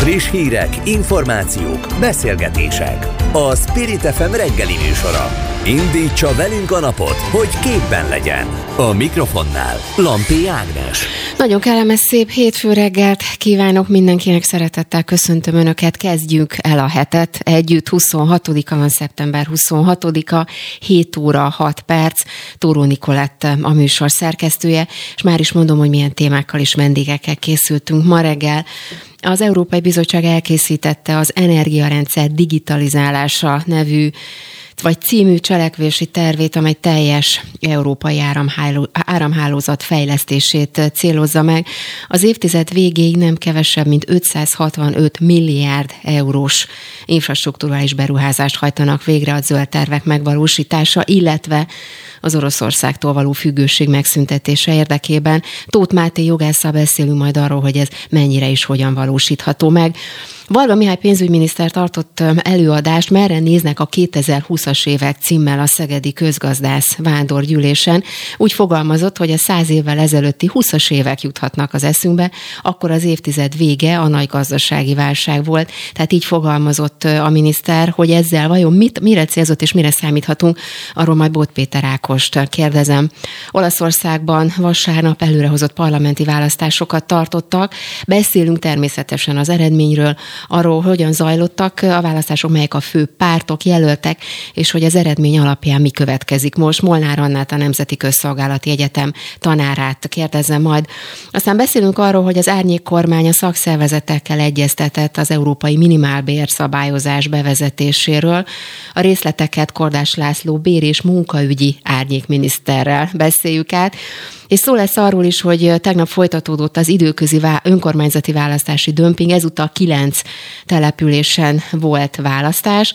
Friss hírek, információk, beszélgetések. A Spirit FM reggeli műsora. Indítsa velünk a napot, hogy képben legyen. A mikrofonnál Lampi Ágnes. Nagyon kellemes szép hétfő reggelt kívánok mindenkinek, szeretettel köszöntöm Önöket. Kezdjük el a hetet együtt. 26-a van szeptember 26-a, 7 óra 6 perc. Tóró Nikolett a műsor szerkesztője, és már is mondom, hogy milyen témákkal és vendégekkel készültünk ma reggel. Az Európai Bizottság elkészítette az energiarendszer digitalizálása nevű vagy című cselekvési tervét, amely teljes európai áramháló, áramhálózat fejlesztését célozza meg. Az évtized végéig nem kevesebb, mint 565 milliárd eurós infrastruktúrális beruházást hajtanak végre a zöld tervek megvalósítása, illetve az Oroszországtól való függőség megszüntetése érdekében. Tóth Máté jogásszal beszélünk majd arról, hogy ez mennyire is hogyan valósítható meg. Varga Mihály pénzügyminiszter tartott előadást, merre néznek a 2020-as évek címmel a Szegedi Közgazdász Vándorgyűlésen. Úgy fogalmazott, hogy a száz évvel ezelőtti 20-as évek juthatnak az eszünkbe, akkor az évtized vége a nagy gazdasági válság volt. Tehát így fogalmazott a miniszter, hogy ezzel vajon mit, mire célzott és mire számíthatunk, arról majd Bót Péter Ákost kérdezem. Olaszországban vasárnap előrehozott parlamenti választásokat tartottak. Beszélünk természetesen az eredményről, arról, hogyan zajlottak a választások, melyek a fő pártok jelöltek, és hogy az eredmény alapján mi következik. Most Molnár Annát a Nemzeti Közszolgálati Egyetem tanárát kérdezem majd. Aztán beszélünk arról, hogy az árnyék kormány a szakszervezetekkel egyeztetett az európai minimálbér szabályozás bevezetéséről. A részleteket Kordás László bér és munkaügyi árnyékminiszterrel beszéljük át. És szó lesz arról is, hogy tegnap folytatódott az időközi önkormányzati választási dömping, ezúttal kilenc településen volt választás.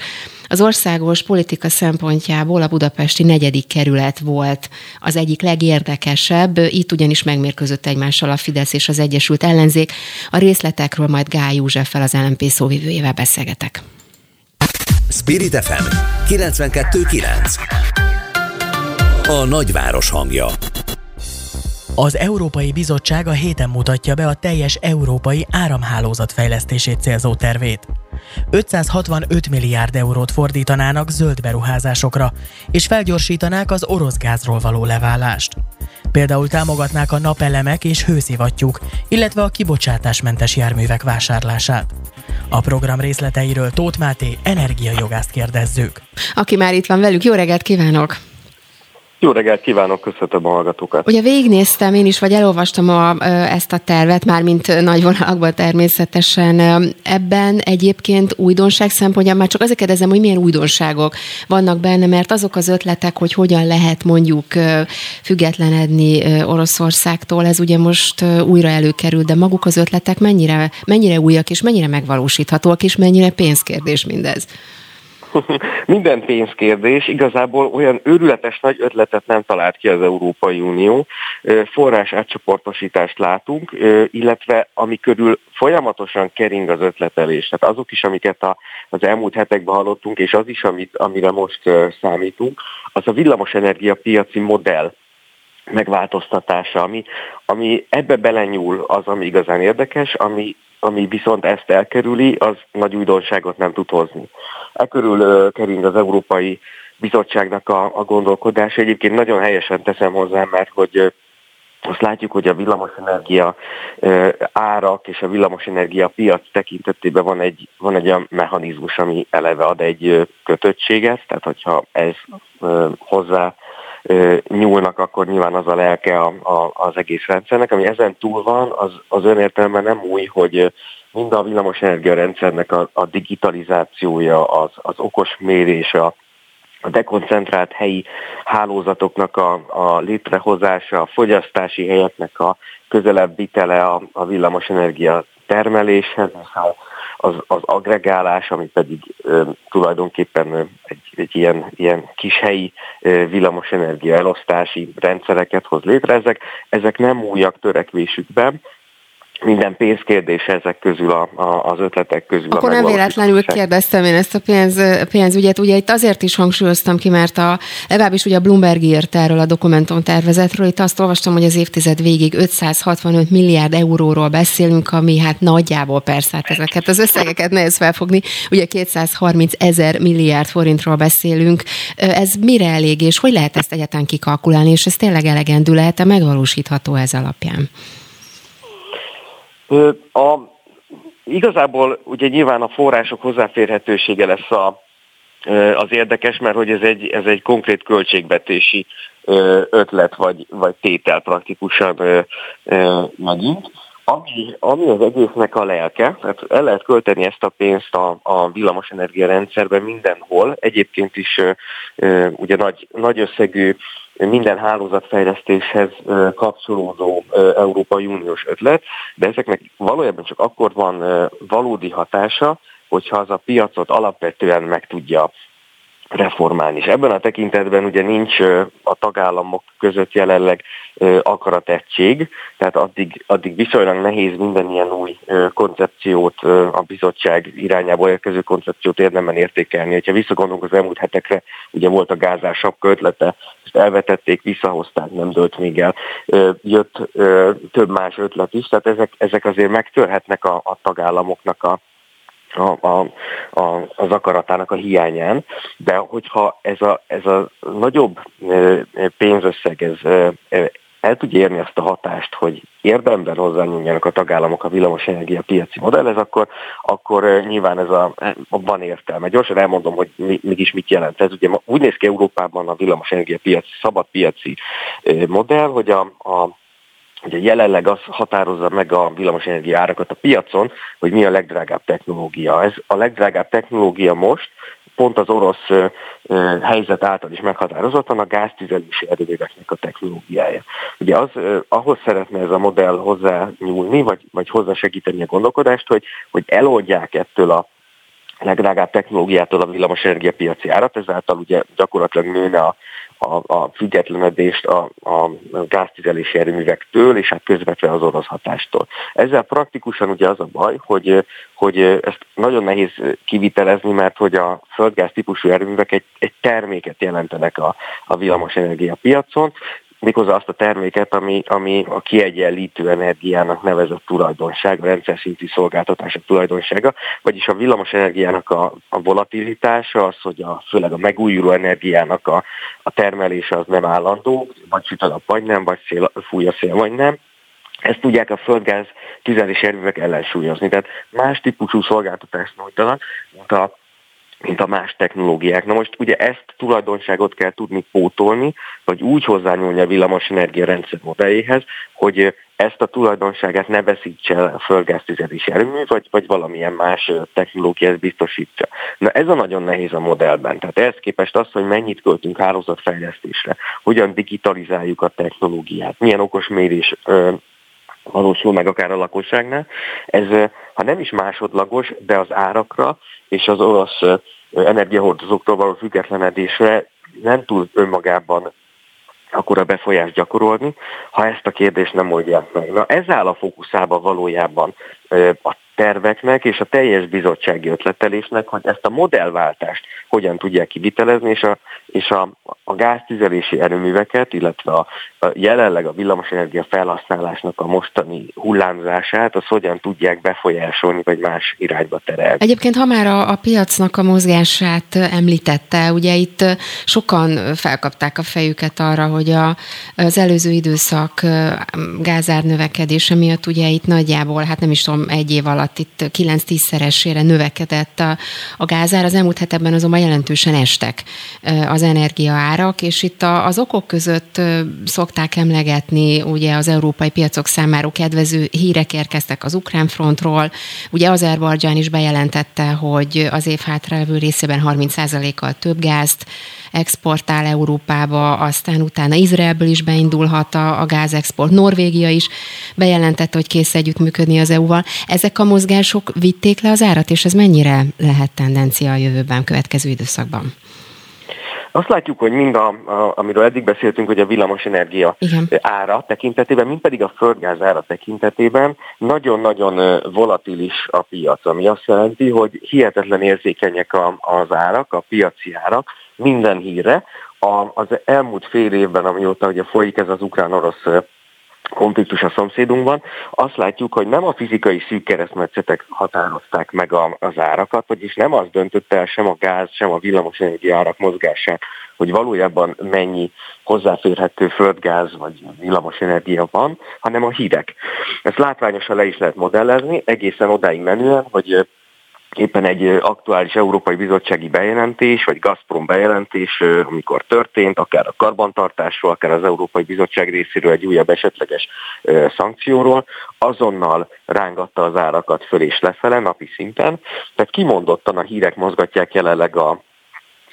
Az országos politika szempontjából a budapesti negyedik kerület volt az egyik legérdekesebb, itt ugyanis megmérkőzött egymással a Fidesz és az Egyesült Ellenzék. A részletekről majd Gály Józseffel az LNP szóvivőjével beszélgetek. Spirit FM 92.9 A nagyváros hangja az Európai Bizottság a héten mutatja be a teljes európai áramhálózat fejlesztését célzó tervét. 565 milliárd eurót fordítanának zöld beruházásokra, és felgyorsítanák az orosz gázról való leválást. Például támogatnák a napelemek és hőszivattyúk, illetve a kibocsátásmentes járművek vásárlását. A program részleteiről Tóth Máté energiajogást kérdezzük. Aki már itt van velük, jó reggelt kívánok! Jó reggelt kívánok, köszöntöm a hallgatókat. Ugye végignéztem én is, vagy elolvastam a, ezt a tervet, már mint nagy vonalakban természetesen. Ebben egyébként újdonság szempontjából már csak azért kérdezem, hogy milyen újdonságok vannak benne, mert azok az ötletek, hogy hogyan lehet mondjuk függetlenedni Oroszországtól, ez ugye most újra előkerül, de maguk az ötletek mennyire, mennyire újak és mennyire megvalósíthatóak, és mennyire pénzkérdés mindez? Minden pénzkérdés, igazából olyan őrületes nagy ötletet nem talált ki az Európai Unió. Forrás átcsoportosítást látunk, illetve ami körül folyamatosan kering az ötletelés. Tehát azok is, amiket a, az elmúlt hetekben hallottunk, és az is, amit, amire most számítunk, az a villamosenergia piaci modell megváltoztatása, ami, ami ebbe belenyúl az, ami igazán érdekes, ami, ami viszont ezt elkerüli, az nagy újdonságot nem tud hozni. E körül kering az Európai Bizottságnak a, a gondolkodás. Egyébként nagyon helyesen teszem hozzá, mert hogy azt látjuk, hogy a villamosenergia árak és a villamosenergia piac tekintetében van egy, van egy olyan mechanizmus, ami eleve ad egy kötöttséget, tehát hogyha ez hozzá nyúlnak, akkor nyilván az a lelke a, a, az egész rendszernek, ami ezen túl van, az, az önértelme nem új, hogy mind a villamosenergia rendszernek a, a digitalizációja, az, az okos mérés, a, a dekoncentrált helyi hálózatoknak a, a létrehozása, a fogyasztási helyeknek a közelebb vitele a, a villamosenergia termeléshez, az, az agregálás, ami pedig ö, tulajdonképpen egy, egy ilyen, ilyen kis helyi ö, villamosenergia elosztási rendszereket hoz létre. Ezek, ezek nem újak törekvésükben, minden pénzkérdés ezek közül, a, a, az ötletek közül. Akkor nem véletlenül kérdeztem én ezt a pénz, pénzügyet. Ugye itt azért is hangsúlyoztam ki, mert a, legalábbis ugye a Bloomberg írt erről a dokumentumtervezetről. Itt azt olvastam, hogy az évtized végig 565 milliárd euróról beszélünk, ami hát nagyjából persze, hát ezeket az összegeket nehéz felfogni. Ugye 230 ezer milliárd forintról beszélünk. Ez mire elég, és hogy lehet ezt egyáltalán kikalkulálni, és ez tényleg elegendő lehet-e megvalósítható ez alapján? A, igazából ugye nyilván a források hozzáférhetősége lesz a, az érdekes, mert hogy ez egy, ez egy konkrét költségvetési ötlet vagy, vagy tétel praktikusan megint. Ami, ami az egésznek a lelke, tehát el lehet költeni ezt a pénzt a, a villamosenergia rendszerben mindenhol, egyébként is ugye nagy, nagy összegű minden hálózatfejlesztéshez kapcsolódó Európai Uniós ötlet, de ezeknek valójában csak akkor van valódi hatása, hogyha az a piacot alapvetően meg tudja reformálni. És ebben a tekintetben ugye nincs a tagállamok között jelenleg akaratettség, tehát addig, addig viszonylag nehéz minden ilyen új koncepciót, a bizottság irányából érkező koncepciót érdemben értékelni. Ha visszagondolunk az elmúlt hetekre, ugye volt a gázás sapka ötlete, ezt elvetették, visszahozták, nem dölt még el. Jött több más ötlet is, tehát ezek, ezek azért megtörhetnek a, a tagállamoknak a a, a, a, az akaratának a hiányán, de hogyha ez a, ez a nagyobb pénzösszeg ez el tudja érni azt a hatást, hogy érdemben hozzányúljanak a tagállamok a villamosenergia piaci modellhez, akkor, akkor nyilván ez a, van értelme. Gyorsan elmondom, hogy mégis mit jelent ez. Ugye úgy néz ki Európában a villamosenergia piaci, szabad piaci modell, hogy a, a Ugye jelenleg az határozza meg a villamosenergia árakat a piacon, hogy mi a legdrágább technológia. Ez a legdrágább technológia most pont az orosz helyzet által is meghatározottan a gáztüzelési erőműveknek a technológiája. Ugye az, ahhoz szeretne ez a modell hozzá nyúlni, vagy, vagy hozzá segíteni a gondolkodást, hogy, hogy eloldják ettől a legdrágább technológiától a villamosenergia piaci árat, ezáltal ugye gyakorlatilag nőne a, a, a függetlenedést a, a gáztizelési erőművektől, és hát közvetve az orosz hatástól. Ezzel praktikusan ugye az a baj, hogy, hogy ezt nagyon nehéz kivitelezni, mert hogy a földgáz típusú erőművek egy, egy terméket jelentenek a, a villamosenergia piacon, méghozzá azt a terméket, ami, ami a kiegyenlítő energiának nevezett tulajdonság, a rendszer szintű szolgáltatások tulajdonsága, vagyis a villamos energiának a, a volatilitása, az, hogy a, főleg a megújuló energiának a, a termelése az nem állandó, vagy süt a nap, vagy nem, vagy szél, fúj a szél, vagy nem, ezt tudják a földgáz tüzelés erőművek ellensúlyozni. Tehát más típusú szolgáltatást nyújtanak, mint a mint a más technológiák. Na most ugye ezt tulajdonságot kell tudni pótolni, vagy úgy hozzányúlni a villamosenergia rendszer modelljéhez, hogy ezt a tulajdonságát ne veszítse el a földgáztüzelési erőmű, vagy, vagy valamilyen más technológia ezt biztosítsa. Na ez a nagyon nehéz a modellben. Tehát ehhez képest az, hogy mennyit költünk hálózatfejlesztésre, hogyan digitalizáljuk a technológiát, milyen okos mérés valósul meg akár a lakosságnál. Ez, ha nem is másodlagos, de az árakra és az orosz energiahordozóktól való függetlenedésre nem tud önmagában akkor a befolyást gyakorolni, ha ezt a kérdést nem oldják meg. Na ez áll a fókuszában valójában a terveknek és a teljes bizottsági ötletelésnek, hogy ezt a modellváltást hogyan tudják kivitelezni, és a, és a, a gáztüzelési erőműveket, illetve a, a jelenleg a villamosenergia felhasználásnak a mostani hullámzását, az hogyan tudják befolyásolni, vagy más irányba terelni. Egyébként, ha már a, a piacnak a mozgását említette, ugye itt sokan felkapták a fejüket arra, hogy a, az előző időszak gázár növekedése miatt ugye itt nagyjából, hát nem is tudom, egy év alatt itt 9-10-szeresére növekedett a, a gázár, az elmúlt hetekben azonban jelentősen estek az energiaárak, és itt a, az okok között szokták emlegetni ugye az európai piacok számára kedvező hírek érkeztek az ukrán frontról, ugye Azerbajdzsán is bejelentette, hogy az év hátralévő részében 30%-kal több gázt exportál Európába, aztán utána Izraelből is beindulhat a, a gázexport, Norvégia is bejelentette, hogy kész együttműködni az EU-val. Ezek a mozgások vitték le az árat, és ez mennyire lehet tendencia a jövőben, következő időszakban? Azt látjuk, hogy mind, a, a, amiről eddig beszéltünk, hogy a villamosenergia Igen. ára tekintetében, mind pedig a földgáz ára tekintetében nagyon-nagyon volatilis a piac, ami azt jelenti, hogy hihetetlen érzékenyek a, az árak, a piaci árak minden híre. A, az elmúlt fél évben, amióta ugye folyik ez az ukrán-orosz konfliktus a szomszédunkban, azt látjuk, hogy nem a fizikai szűk keresztmetszetek határozták meg a, az árakat, vagyis nem az döntött el sem a gáz, sem a villamosenergia árak mozgását, hogy valójában mennyi hozzáférhető földgáz vagy villamosenergia van, hanem a hírek. Ezt látványosan le is lehet modellezni, egészen odáig menően, hogy éppen egy aktuális Európai Bizottsági bejelentés, vagy Gazprom bejelentés, amikor történt, akár a karbantartásról, akár az Európai Bizottság részéről egy újabb esetleges szankcióról, azonnal rángatta az árakat föl és lefele napi szinten. Tehát kimondottan a hírek mozgatják jelenleg a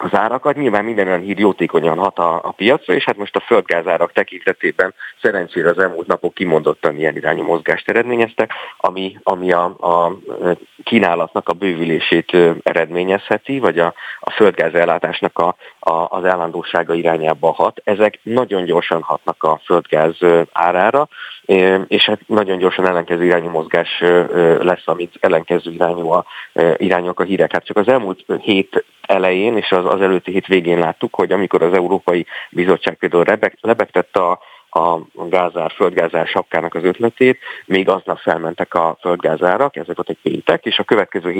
az árakat. Nyilván minden olyan hír jótékonyan hat a, a piacra, és hát most a földgázárak tekintetében szerencsére az elmúlt napok kimondottan ilyen irányú mozgást eredményeztek, ami, ami a, a kínálatnak a bővülését eredményezheti, vagy a, a földgáz ellátásnak a, a, az állandósága irányába hat. Ezek nagyon gyorsan hatnak a földgáz árára, és hát nagyon gyorsan ellenkező irányú mozgás lesz, amit ellenkező irányú a, irányok a hírek. Hát csak az elmúlt hét elején és az, az előtti hét végén láttuk, hogy amikor az Európai Bizottság például lebegtette a a gázár, földgázár sapkának az ötletét, még aznap felmentek a földgázárak, ezek ott egy péntek, és a következő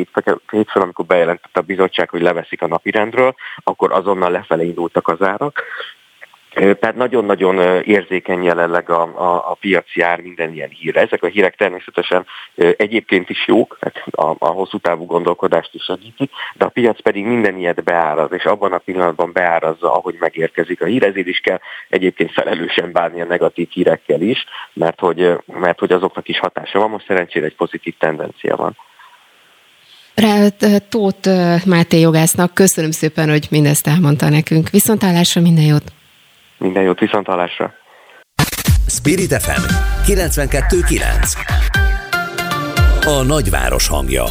hétfőn, amikor bejelentette a bizottság, hogy leveszik a napirendről, akkor azonnal lefelé indultak az árak, tehát nagyon-nagyon érzékeny jelenleg a, a, a piaci ár minden ilyen hírre. Ezek a hírek természetesen egyébként is jók, tehát a, a hosszú távú gondolkodást is segítik, de a piac pedig minden ilyet beáraz, és abban a pillanatban beárazza, ahogy megérkezik a hír. Ezért is kell egyébként felelősen bánni a negatív hírekkel is, mert hogy, mert hogy azoknak is hatása van. Most szerencsére egy pozitív tendencia van. Rá, Tóth Máté jogásznak köszönöm szépen, hogy mindezt elmondta nekünk. Viszontlátásra minden jót! Minden jót viszontalásra. Spirit FM 92.9 A nagyváros hangja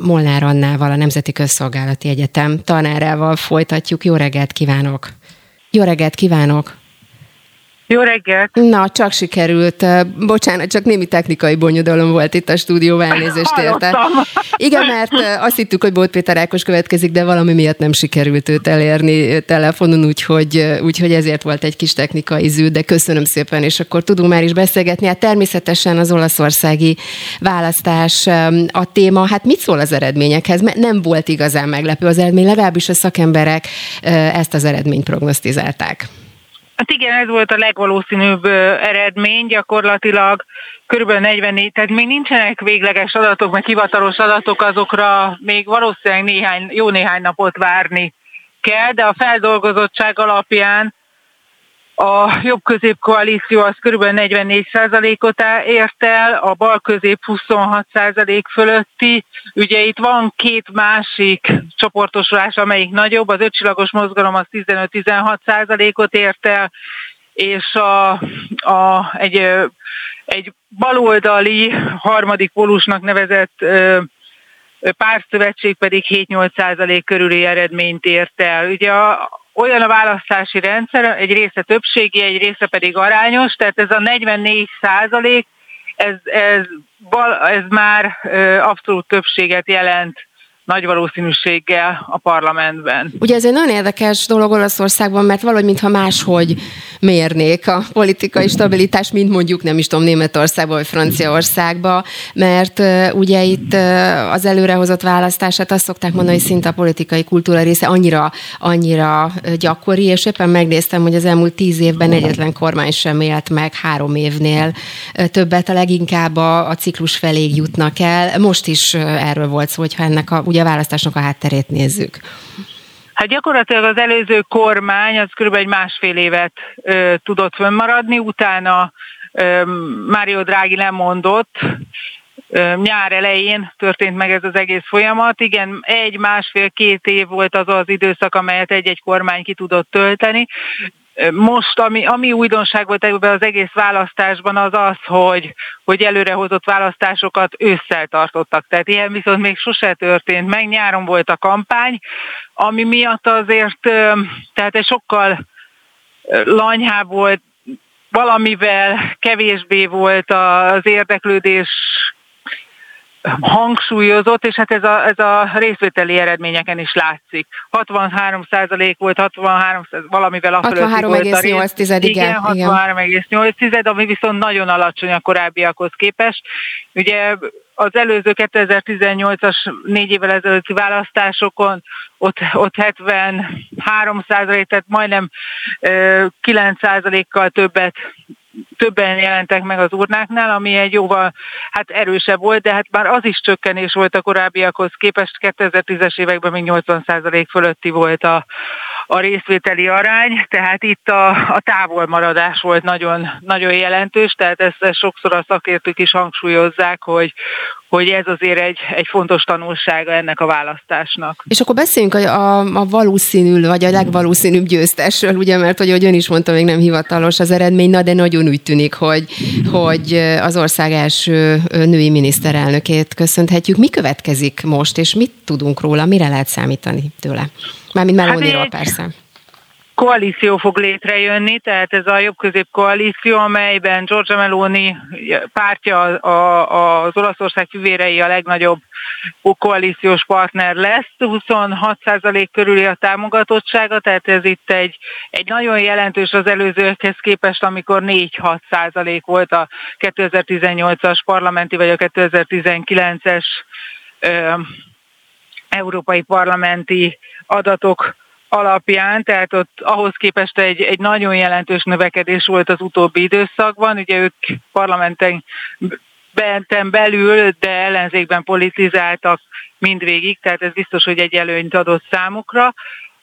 Molnár Annával, a Nemzeti Közszolgálati Egyetem tanárával folytatjuk. Jó reggelt kívánok! Jó reggelt kívánok! Jó reggelt! Na, csak sikerült. Bocsánat, csak némi technikai bonyodalom volt itt a stúdióban, elnézést érte. Igen, mert azt hittük, hogy Bót Péter Ákos következik, de valami miatt nem sikerült őt elérni telefonon, úgyhogy, úgyhogy ezért volt egy kis technikai zű, de köszönöm szépen, és akkor tudunk már is beszélgetni. Hát természetesen az olaszországi választás a téma. Hát mit szól az eredményekhez? Nem volt igazán meglepő az eredmény, legalábbis a szakemberek ezt az eredményt prognosztizálták. Hát igen, ez volt a legvalószínűbb eredmény, gyakorlatilag kb. 44, tehát még nincsenek végleges adatok, meg hivatalos adatok, azokra még valószínűleg néhány, jó néhány napot várni kell, de a feldolgozottság alapján a jobb középkoalíció az kb. 44%-ot ért el, a bal közép 26% fölötti. Ugye itt van két másik csoportosulás, amelyik nagyobb, az ötcsillagos mozgalom az 15-16%-ot ért el, és a, a, egy, egy baloldali harmadik polusnak nevezett pártszövetség pedig 7-8% körüli eredményt ért el. Ugye a, olyan a választási rendszer, egy része többségi, egy része pedig arányos, tehát ez a 44 százalék, ez, ez, ez már abszolút többséget jelent nagy valószínűséggel a parlamentben. Ugye ez egy nagyon érdekes dolog Olaszországban, mert valahogy mintha máshogy mérnék a politikai stabilitást, mint mondjuk nem is tudom Németországban vagy Franciaországban, mert ugye itt az előrehozott választását azt szokták mondani, hogy szinte a politikai kultúra része annyira, annyira gyakori, és éppen megnéztem, hogy az elmúlt tíz évben egyetlen kormány sem élt meg három évnél többet, a leginkább a, a ciklus felé jutnak el. Most is erről volt szó, hogyha ennek a, ugye a választásnak a hátterét nézzük? Hát gyakorlatilag az előző kormány az kb. egy másfél évet ö, tudott fönnmaradni, utána ö, Mário Drági lemondott, ö, nyár elején történt meg ez az egész folyamat. Igen, egy, másfél, két év volt az az időszak, amelyet egy-egy kormány ki tudott tölteni. Most, ami, ami újdonság volt ebben az egész választásban, az az, hogy, hogy előrehozott választásokat ősszel tartottak. Tehát ilyen viszont még sose történt meg. Nyáron volt a kampány, ami miatt azért, tehát egy sokkal lanyhább volt, valamivel kevésbé volt az érdeklődés hangsúlyozott, és hát ez a, ez a részvételi eredményeken is látszik. 63 százalék volt, 63 valamivel a 63,8 igen. Igen, 63,8, ami viszont nagyon alacsony a korábbiakhoz képest. Ugye az előző 2018-as négy évvel ezelőtti választásokon ott, ott 73 százalék, tehát majdnem 9 százalékkal többet többen jelentek meg az urnáknál, ami egy jóval hát erősebb volt, de hát már az is csökkenés volt a korábbiakhoz képest. 2010-es években még 80% fölötti volt a, a részvételi arány, tehát itt a, a távolmaradás volt nagyon, nagyon jelentős, tehát ezt, ezt sokszor a szakértők is hangsúlyozzák, hogy, hogy ez azért egy, egy fontos tanulsága ennek a választásnak. És akkor beszéljünk a, a, a valószínű, vagy a legvalószínűbb győztesről, ugye, mert hogy ön is mondta, még nem hivatalos az eredmény, na de nagyon úgy tűnik, hogy, hogy az ország első női miniszterelnökét köszönhetjük. Mi következik most, és mit tudunk róla, mire lehet számítani tőle? Mármint Meloniról hát persze koalíció fog létrejönni, tehát ez a jobb-közép koalíció, amelyben Giorgia Meloni pártja az Olaszország fivérei a legnagyobb koalíciós partner lesz. 26% körüli a támogatottsága, tehát ez itt egy, egy nagyon jelentős az előzőkhez képest, amikor 4-6% volt a 2018-as parlamenti vagy a 2019-es európai parlamenti adatok alapján, tehát ott ahhoz képest egy, egy nagyon jelentős növekedés volt az utóbbi időszakban. Ugye ők parlamenten benten belül, de ellenzékben politizáltak mindvégig, tehát ez biztos, hogy egy előnyt adott számukra.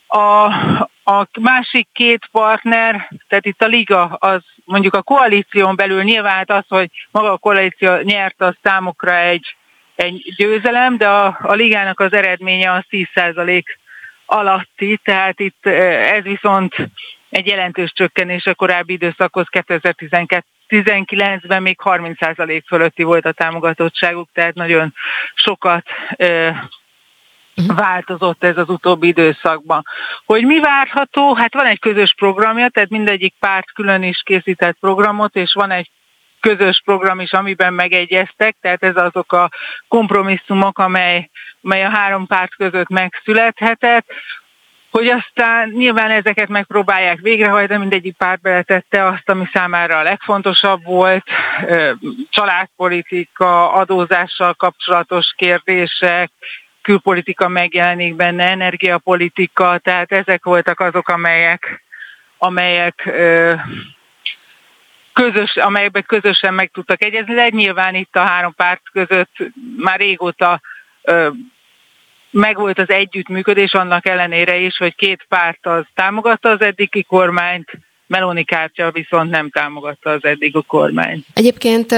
A, a másik két partner, tehát itt a liga, az mondjuk a koalíción belül nyilván az, hogy maga a koalíció nyert, az számukra egy, egy győzelem, de a, a ligának az eredménye az 10% alatti, tehát itt ez viszont egy jelentős csökkenés a korábbi időszakhoz 2019-ben még 30% fölötti volt a támogatottságuk, tehát nagyon sokat változott ez az utóbbi időszakban. Hogy mi várható? Hát van egy közös programja, tehát mindegyik párt külön is készített programot, és van egy közös program is, amiben megegyeztek, tehát ez azok a kompromisszumok, amely, amely a három párt között megszülethetett, hogy aztán nyilván ezeket megpróbálják végrehajtani, mindegyik párt beletette azt, ami számára a legfontosabb volt, családpolitika, adózással kapcsolatos kérdések, külpolitika megjelenik benne, energiapolitika, tehát ezek voltak azok, amelyek, amelyek közös, amelyekben közösen meg tudtak egyezni, de nyilván itt a három párt között már régóta megvolt az együttműködés annak ellenére is, hogy két párt az támogatta az eddigi kormányt, Meloni kártya viszont nem támogatta az eddig a kormány. Egyébként,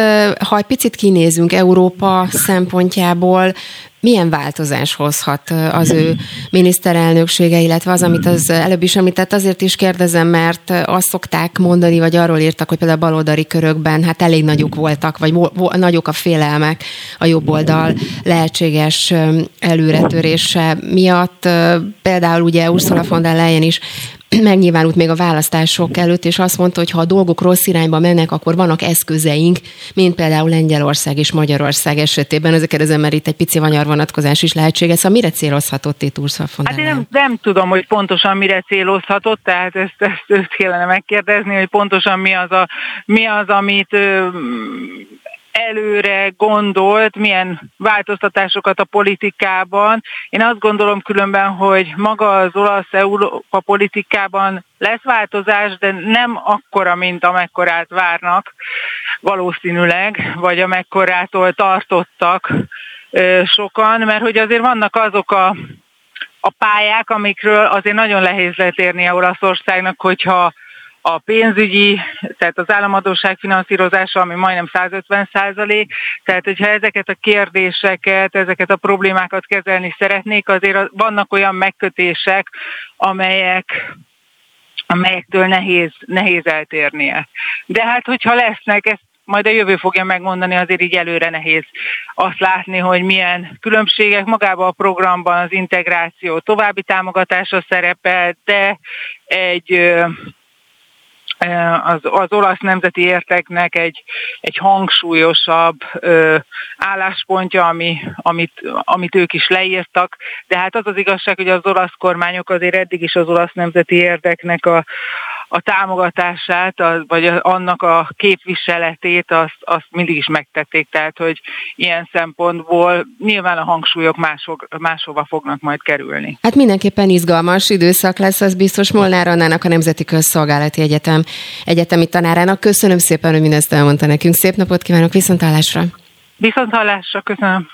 ha egy picit kinézünk Európa szempontjából, milyen változás hozhat az ő miniszterelnöksége, illetve az, amit az előbb is említett, azért is kérdezem, mert azt szokták mondani, vagy arról írtak, hogy például a baloldali körökben hát elég nagyok voltak, vagy nagyok a félelmek a jobb oldal lehetséges előretörése miatt. Például ugye Ursula von der Leyen is megnyilvánult még a választások előtt, és azt mondta, hogy ha a dolgok rossz irányba mennek, akkor vannak eszközeink, mint például Lengyelország és Magyarország esetében. Ezeket ezen itt egy pici vanyar vonatkozás is lehetséges. Szóval mire célozhatott itt Ursula von Hát én nem, nem tudom, hogy pontosan mire célozhatott, tehát ezt, ezt, ezt kellene megkérdezni, hogy pontosan mi az, a, mi az amit előre gondolt, milyen változtatásokat a politikában. Én azt gondolom különben, hogy maga az olasz Európa politikában lesz változás, de nem akkora, mint amekkorát várnak valószínűleg, vagy amekkorától tartottak sokan, mert hogy azért vannak azok a a pályák, amikről azért nagyon nehéz letérni Olaszországnak, hogyha a pénzügyi, tehát az államadóság finanszírozása, ami majdnem 150 százalék, tehát hogyha ezeket a kérdéseket, ezeket a problémákat kezelni szeretnék, azért vannak olyan megkötések, amelyek amelyektől nehéz, nehéz eltérnie. De hát, hogyha lesznek, ezt majd a jövő fogja megmondani, azért így előre nehéz azt látni, hogy milyen különbségek. Magában a programban az integráció további támogatása szerepel, de egy az, az olasz nemzeti érteknek egy, egy hangsúlyosabb ö, álláspontja, ami, amit, amit ők is leírtak, de hát az az igazság, hogy az olasz kormányok azért eddig is az olasz nemzeti érdeknek a, a támogatását, az, vagy annak a képviseletét, azt, azt mindig is megtették, tehát hogy ilyen szempontból nyilván a hangsúlyok mások, máshova fognak majd kerülni. Hát mindenképpen izgalmas időszak lesz, az biztos Molnár Annának a Nemzeti Közszolgálati Egyetem egyetemi tanárának. Köszönöm szépen, hogy mindezt elmondta nekünk. Szép napot kívánok, viszontlátásra! Viszontlátásra, köszönöm!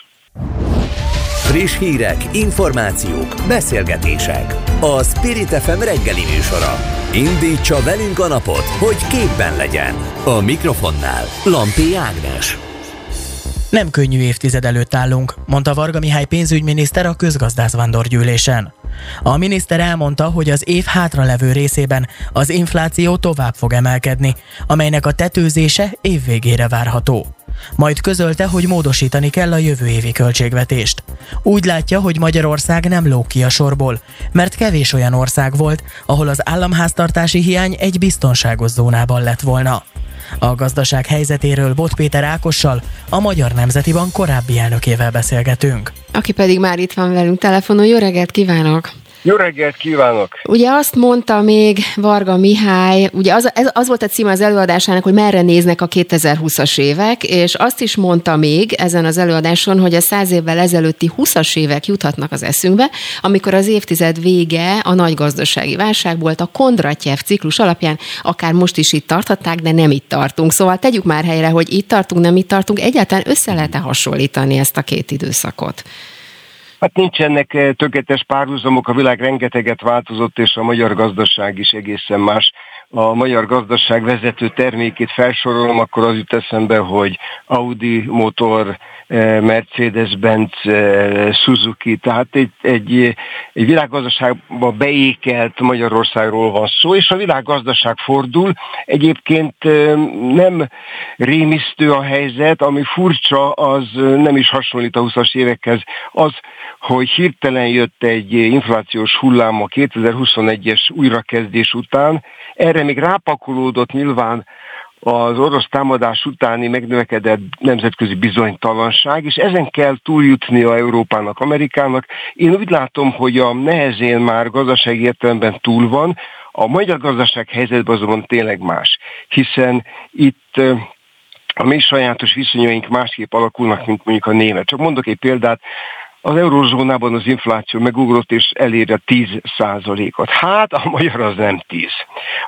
Friss hírek, információk, beszélgetések. A Spirit FM reggeli műsora. Indítsa velünk a napot, hogy képben legyen. A mikrofonnál Lampi Ágnes. Nem könnyű évtized előtt állunk, mondta Varga Mihály pénzügyminiszter a közgazdászvándorgyűlésen. A miniszter elmondta, hogy az év hátralevő részében az infláció tovább fog emelkedni, amelynek a tetőzése évvégére várható. Majd közölte, hogy módosítani kell a jövő évi költségvetést. Úgy látja, hogy Magyarország nem lóg ki a sorból, mert kevés olyan ország volt, ahol az államháztartási hiány egy biztonságos zónában lett volna. A gazdaság helyzetéről Bot Péter Ákossal, a Magyar Nemzeti Bank korábbi elnökével beszélgetünk. Aki pedig már itt van velünk telefonon. Jó reggelt kívánok! Jó reggelt kívánok! Ugye azt mondta még Varga Mihály, ugye az, ez, az volt a címe az előadásának, hogy merre néznek a 2020-as évek, és azt is mondta még ezen az előadáson, hogy a száz évvel ezelőtti 20-as évek juthatnak az eszünkbe, amikor az évtized vége a nagy gazdasági válság volt, a Kondratyev ciklus alapján akár most is itt tarthatták, de nem itt tartunk. Szóval tegyük már helyre, hogy itt tartunk, nem itt tartunk. Egyáltalán össze lehet-e hasonlítani ezt a két időszakot? Hát nincsenek eh, tökéletes párhuzamok, a világ rengeteget változott, és a magyar gazdaság is egészen más. A magyar gazdaság vezető termékét felsorolom, akkor az jut eszembe, hogy Audi motor, Mercedes-Benz, eh, Suzuki, tehát egy, egy, egy világgazdaságba beékelt Magyarországról van szó, és a világgazdaság fordul. Egyébként eh, nem rémisztő a helyzet, ami furcsa, az nem is hasonlít a 20-as évekhez, az, hogy hirtelen jött egy inflációs hullám a 2021-es újrakezdés után, erre még rápakolódott nyilván az orosz támadás utáni megnövekedett nemzetközi bizonytalanság, és ezen kell túljutnia Európának, Amerikának. Én úgy látom, hogy a nehezén már gazdasági értelemben túl van, a magyar gazdaság helyzetben azonban tényleg más, hiszen itt a mi sajátos viszonyaink másképp alakulnak, mint mondjuk a német. Csak mondok egy példát, az eurozónában az infláció megugrott és elérje 10 százalékot. Hát a magyar az nem 10,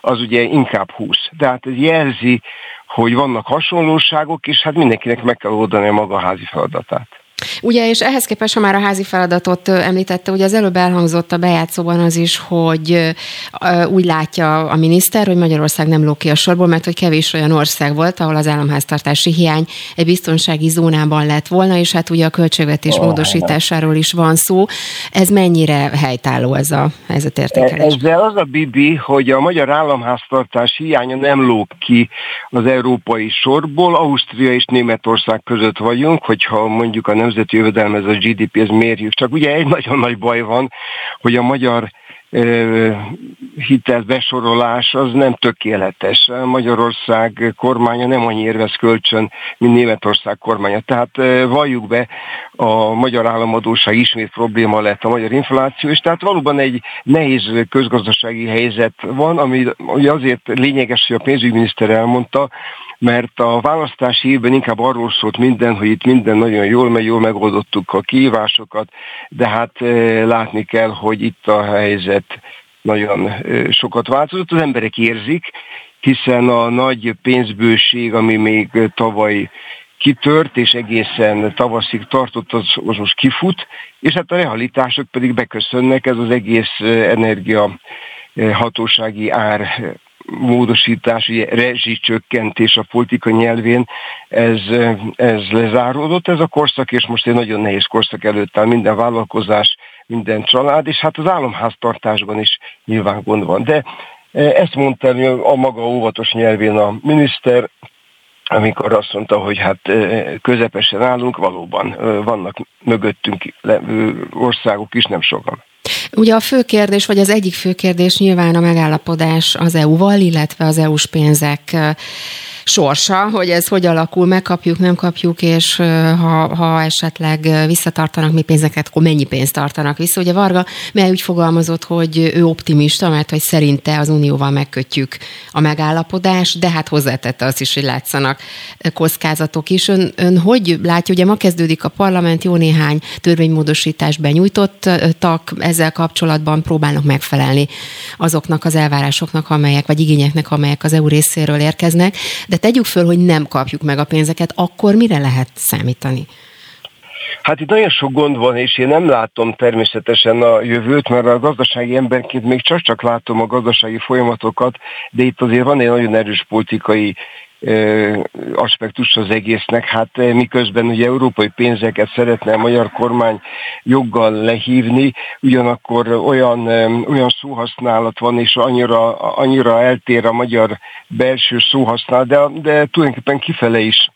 az ugye inkább 20. De hát ez jelzi, hogy vannak hasonlóságok, és hát mindenkinek meg kell oldani a maga házi feladatát. Ugye, és ehhez képest, ha már a házi feladatot említette, ugye az előbb elhangzott a bejátszóban az is, hogy úgy látja a miniszter, hogy Magyarország nem lók ki a sorból, mert hogy kevés olyan ország volt, ahol az államháztartási hiány egy biztonsági zónában lett volna, és hát ugye a költségvetés módosításáról is van szó. Ez mennyire helytálló ez a helyzetértékelés? Ezzel az a bibi, hogy a magyar államháztartás hiánya nem lók ki az európai sorból. Ausztria és Németország között vagyunk, hogyha mondjuk a nemzeti jövedelme, ez a GDP, ez mérjük. Csak ugye egy nagyon nagy baj van, hogy a magyar hitelbesorolás az nem tökéletes. Magyarország kormánya nem annyi érvez kölcsön, mint Németország kormánya. Tehát valljuk be, a magyar államadóság ismét probléma lett a magyar infláció, és tehát valóban egy nehéz közgazdasági helyzet van, ami azért lényeges, hogy a pénzügyminiszter elmondta, mert a választási évben inkább arról szólt minden, hogy itt minden nagyon jól megy, jól megoldottuk a kihívásokat, de hát látni kell, hogy itt a helyzet nagyon sokat változott, az emberek érzik, hiszen a nagy pénzbőség, ami még tavaly kitört, és egészen tavaszig tartott, az, az most kifut, és hát a realitások pedig beköszönnek, ez az egész energia hatósági ár módosítás, rezsicsökkentés a politika nyelvén, ez, ez lezáródott ez a korszak, és most egy nagyon nehéz korszak előtt áll minden vállalkozás, minden család, és hát az államháztartásban is nyilván gond van. De Ezt mondta a maga óvatos nyelvén a miniszter, amikor azt mondta, hogy hát közepesen állunk, valóban vannak mögöttünk országok is, nem sokan. Ugye a fő kérdés, vagy az egyik fő kérdés nyilván a megállapodás az EU-val, illetve az EU-s pénzek sorsa, hogy ez hogy alakul, megkapjuk, nem kapjuk, és ha, ha esetleg visszatartanak mi pénzeket, akkor mennyi pénzt tartanak vissza. Ugye Varga mely úgy fogalmazott, hogy ő optimista, mert hogy szerinte az Unióval megkötjük a megállapodást, de hát hozzátette azt is, hogy látszanak kockázatok is. Ön, ön hogy látja, ugye ma kezdődik a parlament, jó néhány törvénymódosítást benyújtottak, ezzel kapcsolatban próbálnak megfelelni azoknak az elvárásoknak, amelyek, vagy igényeknek, amelyek az EU részéről érkeznek, de tegyük föl, hogy nem kapjuk meg a pénzeket, akkor mire lehet számítani? Hát itt nagyon sok gond van, és én nem látom természetesen a jövőt, mert a gazdasági emberként még csak-csak látom a gazdasági folyamatokat, de itt azért van egy nagyon erős politikai aspektus az egésznek. Hát miközben ugye európai pénzeket szeretne a magyar kormány joggal lehívni, ugyanakkor olyan, olyan szóhasználat van, és annyira, annyira eltér a magyar belső szóhasználat, de, de tulajdonképpen kifele is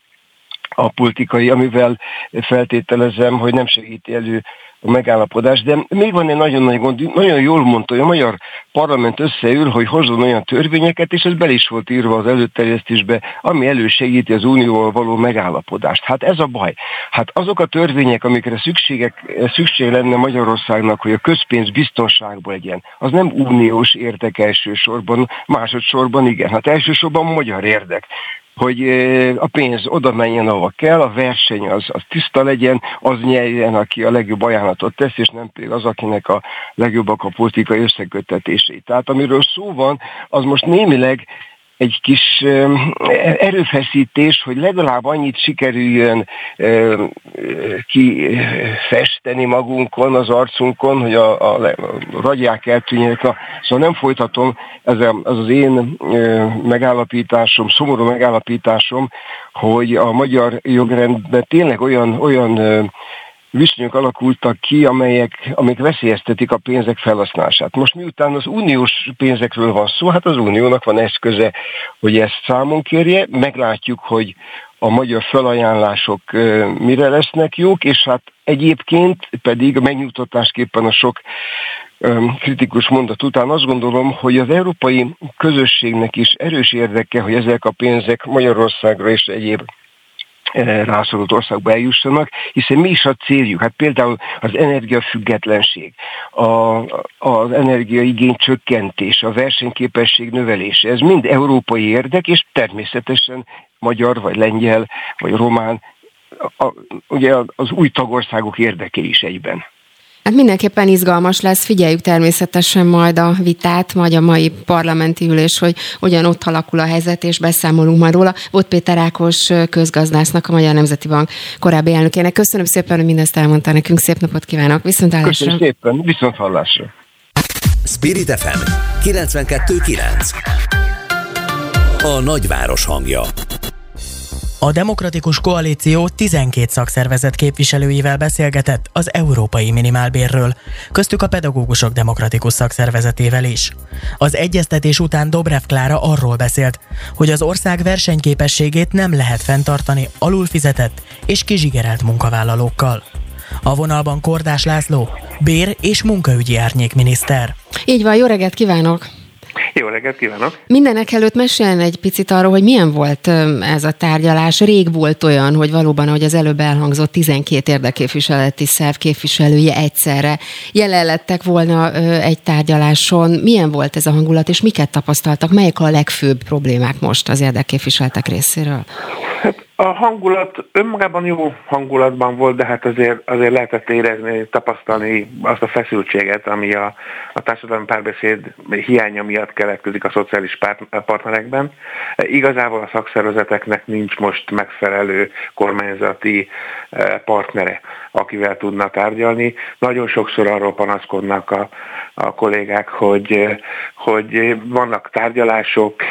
a politikai, amivel feltételezem, hogy nem segíti elő a megállapodás, de még van egy nagyon nagy gond, nagyon jól mondta, hogy a magyar parlament összeül, hogy hozzon olyan törvényeket, és ez bel is volt írva az előterjesztésbe, ami elősegíti az unióval való megállapodást. Hát ez a baj. Hát azok a törvények, amikre szükségek, szükség lenne Magyarországnak, hogy a közpénz biztonságban legyen, az nem uniós érdek elsősorban, másodszorban igen. Hát elsősorban magyar érdek hogy a pénz oda menjen, ahova kell, a verseny az, az tiszta legyen, az nyerjen, aki a legjobb ajánlatot tesz, és nem pedig az, akinek a legjobbak a politikai összekötetései. Tehát amiről szó van, az most némileg egy kis erőfeszítés, hogy legalább annyit sikerüljön kifesteni magunkon, az arcunkon, hogy a, a, a ragyák eltűnjenek. Szóval nem folytatom, ez az az én megállapításom, szomorú megállapításom, hogy a magyar jogrendben tényleg olyan, olyan viszonyok alakultak ki, amelyek, amelyek veszélyeztetik a pénzek felhasználását. Most miután az uniós pénzekről van szó, hát az uniónak van eszköze, hogy ezt számon kérje, meglátjuk, hogy a magyar felajánlások mire lesznek jók, és hát egyébként pedig megnyugtatásképpen a sok kritikus mondat után azt gondolom, hogy az európai közösségnek is erős érdeke, hogy ezek a pénzek Magyarországra és egyéb rászorult országba eljussanak, hiszen mi is a céljuk? Hát például az energiafüggetlenség, a, az energiaigény csökkentés, a versenyképesség növelése, ez mind európai érdek, és természetesen magyar, vagy lengyel, vagy román, a, ugye az új tagországok érdeke is egyben. Hát mindenképpen izgalmas lesz, figyeljük természetesen majd a vitát, majd a mai parlamenti ülés, hogy hogyan ott alakul a helyzet, és beszámolunk majd róla. Volt Péter Ákos közgazdásznak, a Magyar Nemzeti Bank korábbi elnökének. Köszönöm szépen, hogy mindezt elmondta nekünk. Szép napot kívánok. Viszont hallásra. Köszönöm szépen. Viszont hallásra. Spirit FM 92.9 A nagyváros hangja a Demokratikus Koalíció 12 szakszervezet képviselőivel beszélgetett az európai minimálbérről, köztük a Pedagógusok Demokratikus Szakszervezetével is. Az egyeztetés után Dobrev Klára arról beszélt, hogy az ország versenyképességét nem lehet fenntartani alulfizetett és kizsigerelt munkavállalókkal. A vonalban Kordás László, bér- és munkaügyi árnyékminiszter. Így van, jó reggelt kívánok! Jó reggelt kívánok! Mindenek előtt meséljen egy picit arról, hogy milyen volt ez a tárgyalás. Rég volt olyan, hogy valóban, ahogy az előbb elhangzott, 12 érdekképviseleti szerv képviselője egyszerre jelen lettek volna egy tárgyaláson. Milyen volt ez a hangulat, és miket tapasztaltak? Melyek a legfőbb problémák most az érdekképviseletek részéről? Hát a hangulat önmagában jó hangulatban volt, de hát azért, azért lehetett érezni, tapasztalni azt a feszültséget, ami a, a társadalmi párbeszéd hiánya miatt keletkezik a szociális partnerekben. Igazából a szakszervezeteknek nincs most megfelelő kormányzati eh, partnere, akivel tudna tárgyalni. Nagyon sokszor arról panaszkodnak a, a kollégák, hogy, hogy vannak tárgyalások,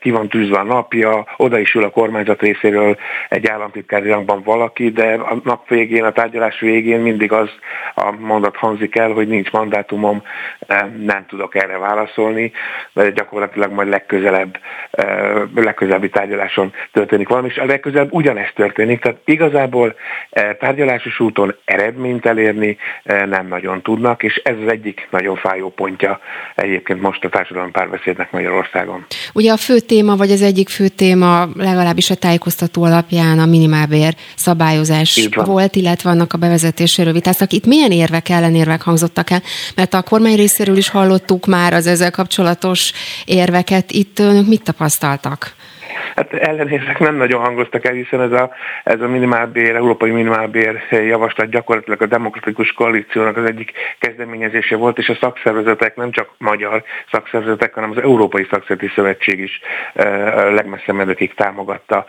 ki van tűzve a napja, oda is ül a kormányzat részéről egy államtitkári rangban valaki, de a nap végén, a tárgyalás végén mindig az a mondat hangzik el, hogy nincs mandátumom, nem tudok erre válaszolni, de gyakorlatilag majd legközelebb, legközelebbi tárgyaláson történik valami, és a legközelebb ugyanezt történik, tehát igazából tárgyalásos úton eredményt elérni nem nagyon tudnak, és ez az egyik nagyon fájó pontja egyébként most a társadalmi párbeszédnek Magyarországon. Ugye a fő téma, vagy az egyik fő téma legalábbis a tájékoztató alapján a minimálbér szabályozás volt, illetve annak a bevezetéséről vitáztak. Itt milyen érvek, ellenérvek hangzottak el? Mert a kormány részéről is hallottuk már az ezzel kapcsolatos érveket. Itt önök mit tapasztaltak? Hát ellenérvek nem nagyon hangoztak el, hiszen ez a, ez a minimálbér, európai minimálbér javaslat gyakorlatilag a demokratikus koalíciónak az egyik kezdeményezése volt, és a szakszervezetek, nem csak magyar szakszervezetek, hanem az Európai Szakszervezeti Szövetség is legmesszebb menőkig támogatta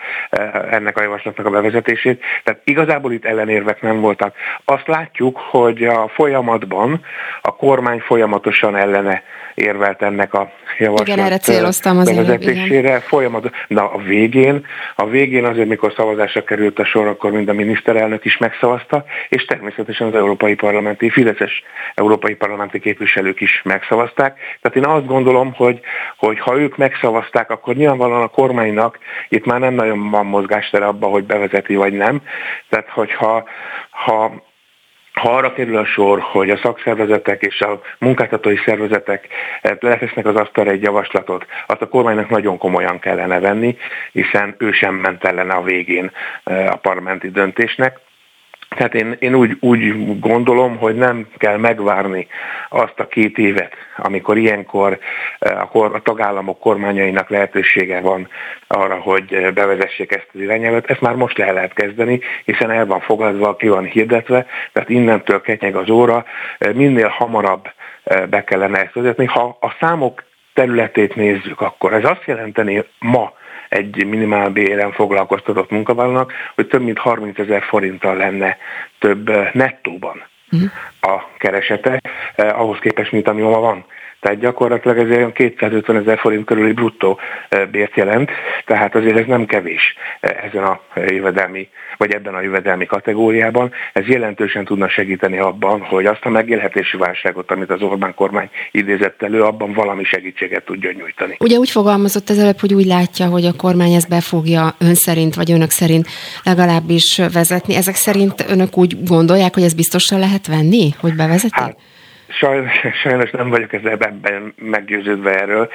ennek a javaslatnak a bevezetését. Tehát igazából itt ellenérvek nem voltak. Azt látjuk, hogy a folyamatban a kormány folyamatosan ellene érvelt ennek a javaslat igen, erre céloztam az bevezetésére. Folyamat, na a végén, a végén azért, mikor szavazásra került a sor, akkor mind a miniszterelnök is megszavazta, és természetesen az európai parlamenti, fideszes európai parlamenti képviselők is megszavazták. Tehát én azt gondolom, hogy, hogy ha ők megszavazták, akkor nyilvánvalóan a kormánynak itt már nem nagyon van mozgástere abba, hogy bevezeti vagy nem. Tehát hogyha ha ha arra kerül a sor, hogy a szakszervezetek és a munkáltatói szervezetek eh, letesznek az asztalra egy javaslatot, azt a kormánynak nagyon komolyan kellene venni, hiszen ő sem ment ellene a végén eh, a parlamenti döntésnek. Tehát én, én úgy, úgy gondolom, hogy nem kell megvárni azt a két évet, amikor ilyenkor eh, a, kor, a tagállamok kormányainak lehetősége van arra, hogy eh, bevezessék ezt az irányelvet. Ezt már most le lehet kezdeni, hiszen el van fogadva, ki van hirdetve, tehát innentől ketyeg az óra, eh, minél hamarabb be kellene ezt vezetni. Ha a számok területét nézzük, akkor ez azt jelenteni ma, egy minimálbéren foglalkoztatott munkavállalónak, hogy több mint 30 ezer forinttal lenne több eh, nettóban uh-huh. a keresete, eh, ahhoz képest, mint ami ma van. Tehát gyakorlatilag ez olyan 250 ezer forint körüli bruttó bért jelent, tehát azért ez nem kevés ezen a jövedelmi, vagy ebben a jövedelmi kategóriában. Ez jelentősen tudna segíteni abban, hogy azt a megélhetési válságot, amit az Orbán kormány idézett elő, abban valami segítséget tudjon nyújtani. Ugye úgy fogalmazott az előbb, hogy úgy látja, hogy a kormány ezt be fogja ön szerint, vagy önök szerint legalábbis vezetni. Ezek szerint önök úgy gondolják, hogy ez biztosan lehet venni, hogy bevezeti? Hát, Sajnos, sajnos nem vagyok ezzel ebben meggyőződve erről.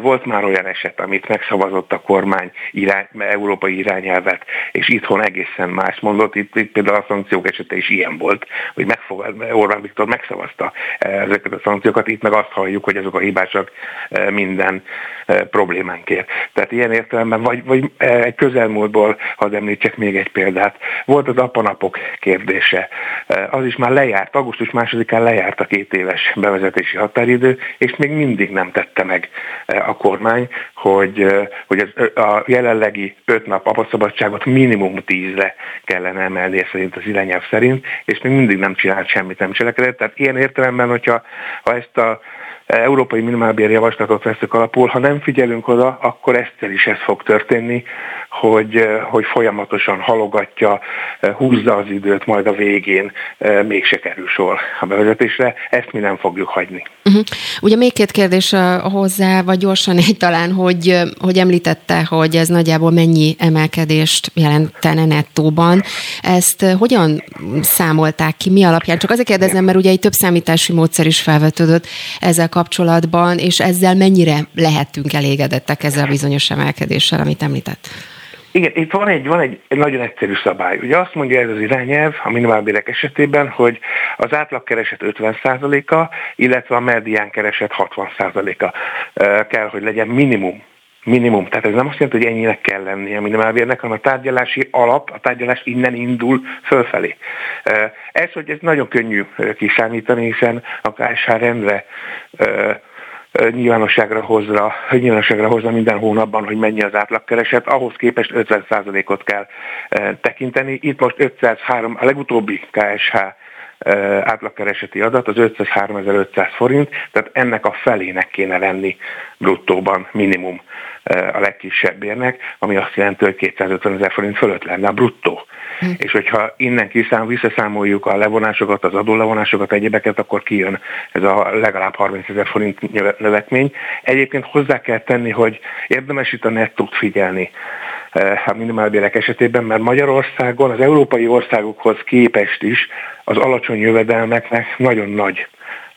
Volt már olyan eset, amit megszavazott a kormány irány, európai irányelvet, és itthon egészen más mondott. Itt, itt például a szankciók esete is ilyen volt, hogy megfogad, Orbán Viktor megszavazta ezeket a szankciókat, itt meg azt halljuk, hogy azok a hibásak minden problémánkért. Tehát ilyen értelemben, vagy, vagy egy közelmúltból, hadd említsek még egy példát, volt az apanapok kérdése. Az is már lejárt, augusztus másodikán lejárt a két éves bevezetési határidő, és még mindig nem tette meg a kormány, hogy, hogy az, a jelenlegi öt nap apaszabadságot minimum tízre kellene emelni, szerint az irányelv szerint, és még mindig nem csinált semmit, nem cselekedett. Tehát ilyen értelemben, hogyha ha ezt a európai minimálbér javaslatot veszük alapul, ha nem figyelünk oda, akkor ezt is ez fog történni, hogy, eh, hogy folyamatosan halogatja, eh, húzza az időt, majd a végén eh, mégse kerül sor a bevezetésre. Ezt mi nem fogjuk hagyni. Uh-huh. Ugye még két kérdés hozzá, vagy gyorsan egy talán, hogy, hogy említette, hogy ez nagyjából mennyi emelkedést jelentene nettóban. Ezt hogyan számolták ki, mi alapján? Csak azért kérdezem, mert ugye egy több számítási módszer is felvetődött ezzel kapcsolatban, és ezzel mennyire lehetünk elégedettek ezzel a bizonyos emelkedéssel, amit említett? Igen, itt van egy, van egy, nagyon egyszerű szabály. Ugye azt mondja ez az irányelv a minimálbérek esetében, hogy az átlagkereset 50%-a, illetve a medián kereset 60%-a kell, hogy legyen minimum minimum. Tehát ez nem azt jelenti, hogy ennyinek kell lenni a minimálbérnek, hanem a tárgyalási alap, a tárgyalás innen indul fölfelé. Ez, hogy ez nagyon könnyű kiszámítani, hiszen a KSH rendre nyilvánosságra hozza, nyilvánosságra hozza minden hónapban, hogy mennyi az átlagkereset, ahhoz képest 50%-ot kell tekinteni. Itt most 503, a legutóbbi KSH átlagkereseti adat az 503.500 forint, tehát ennek a felének kéne lenni bruttóban minimum a legkisebb érnek, ami azt jelenti, hogy 250 ezer forint fölött lenne a bruttó. Hm. És hogyha innen kiszám, visszaszámoljuk a levonásokat, az adólevonásokat, egyébeket, akkor kijön ez a legalább 30 ezer forint növekmény. Egyébként hozzá kell tenni, hogy érdemes itt a nettót figyelni a minimálbérek esetében, mert Magyarországon az európai országokhoz képest is az alacsony jövedelmeknek nagyon nagy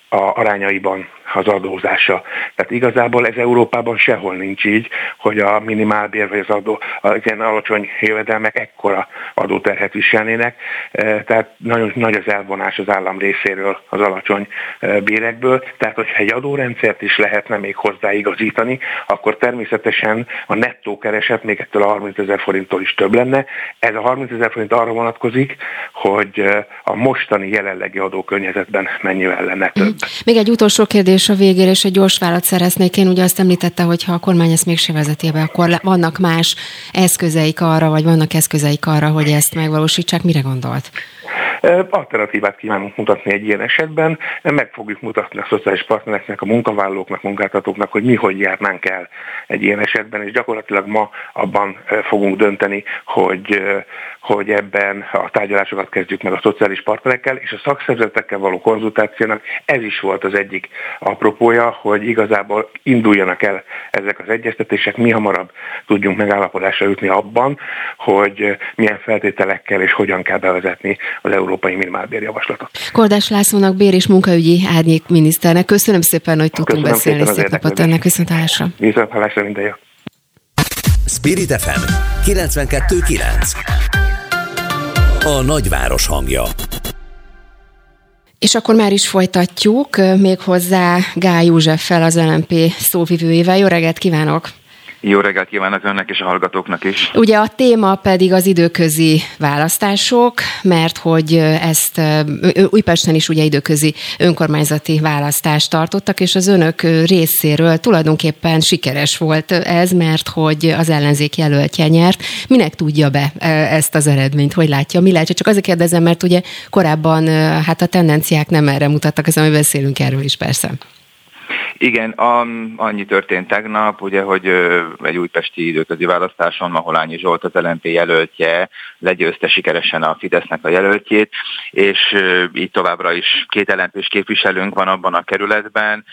a arányaiban az adózása. Tehát igazából ez Európában sehol nincs így, hogy a minimálbér vagy az adó, az ilyen alacsony jövedelmek ekkora adóterhet viselnének. E, tehát nagyon nagy az elvonás az állam részéről az alacsony e, bérekből. Tehát, hogyha egy adórendszert is lehetne még hozzáigazítani, akkor természetesen a nettó kereset még ettől a 30 ezer forinttól is több lenne. Ez a 30 ezer forint arra vonatkozik, hogy e, a mostani jelenlegi adókörnyezetben mennyivel lenne több. Még egy utolsó kérdés kérdés a végére, és egy gyors választ szeretnék. Én ugye azt említette, hogy ha a kormány ezt mégse vezeti be, akkor vannak más eszközeik arra, vagy vannak eszközeik arra, hogy ezt megvalósítsák. Mire gondolt? Alternatívát kívánunk mutatni egy ilyen esetben, meg fogjuk mutatni a szociális partnereknek, a munkavállalóknak, munkáltatóknak, hogy mi hogy járnánk el egy ilyen esetben, és gyakorlatilag ma abban fogunk dönteni, hogy, hogy ebben a tárgyalásokat kezdjük meg a szociális partnerekkel, és a szakszervezetekkel való konzultációnak. Ez is volt az egyik apropója, hogy igazából induljanak el ezek az egyeztetések, mi hamarabb tudjunk megállapodásra jutni abban, hogy milyen feltételekkel és hogyan kell bevezetni az európai minimálbérjavaslatot. Kordás Lászlónak bér és munkaügyi árnyék miniszternek. Köszönöm szépen, hogy tudtunk Köszönöm beszélni. Szép napot önnek. Viszontlátásra. Viszontlátásra minden jó. Spirit FM 92.9 A nagyváros hangja és akkor már is folytatjuk, méghozzá Gály Józseffel, az LMP szóvivőjével. Jó reggelt kívánok! Jó reggelt kívánok önnek és a hallgatóknak is. Ugye a téma pedig az időközi választások, mert hogy ezt Újpesten is ugye időközi önkormányzati választást tartottak, és az önök részéről tulajdonképpen sikeres volt ez, mert hogy az ellenzék jelöltje nyert. Minek tudja be ezt az eredményt? Hogy látja? Mi lehet? Csak azért kérdezem, mert ugye korábban hát a tendenciák nem erre mutattak, ez ami beszélünk erről is persze. Igen, a, annyi történt tegnap, ugye, hogy egy újpesti időközi választáson Maholányi Zsolt az LNP jelöltje legyőzte sikeresen a Fidesznek a jelöltjét, és így továbbra is két lnp képviselőnk van abban a kerületben.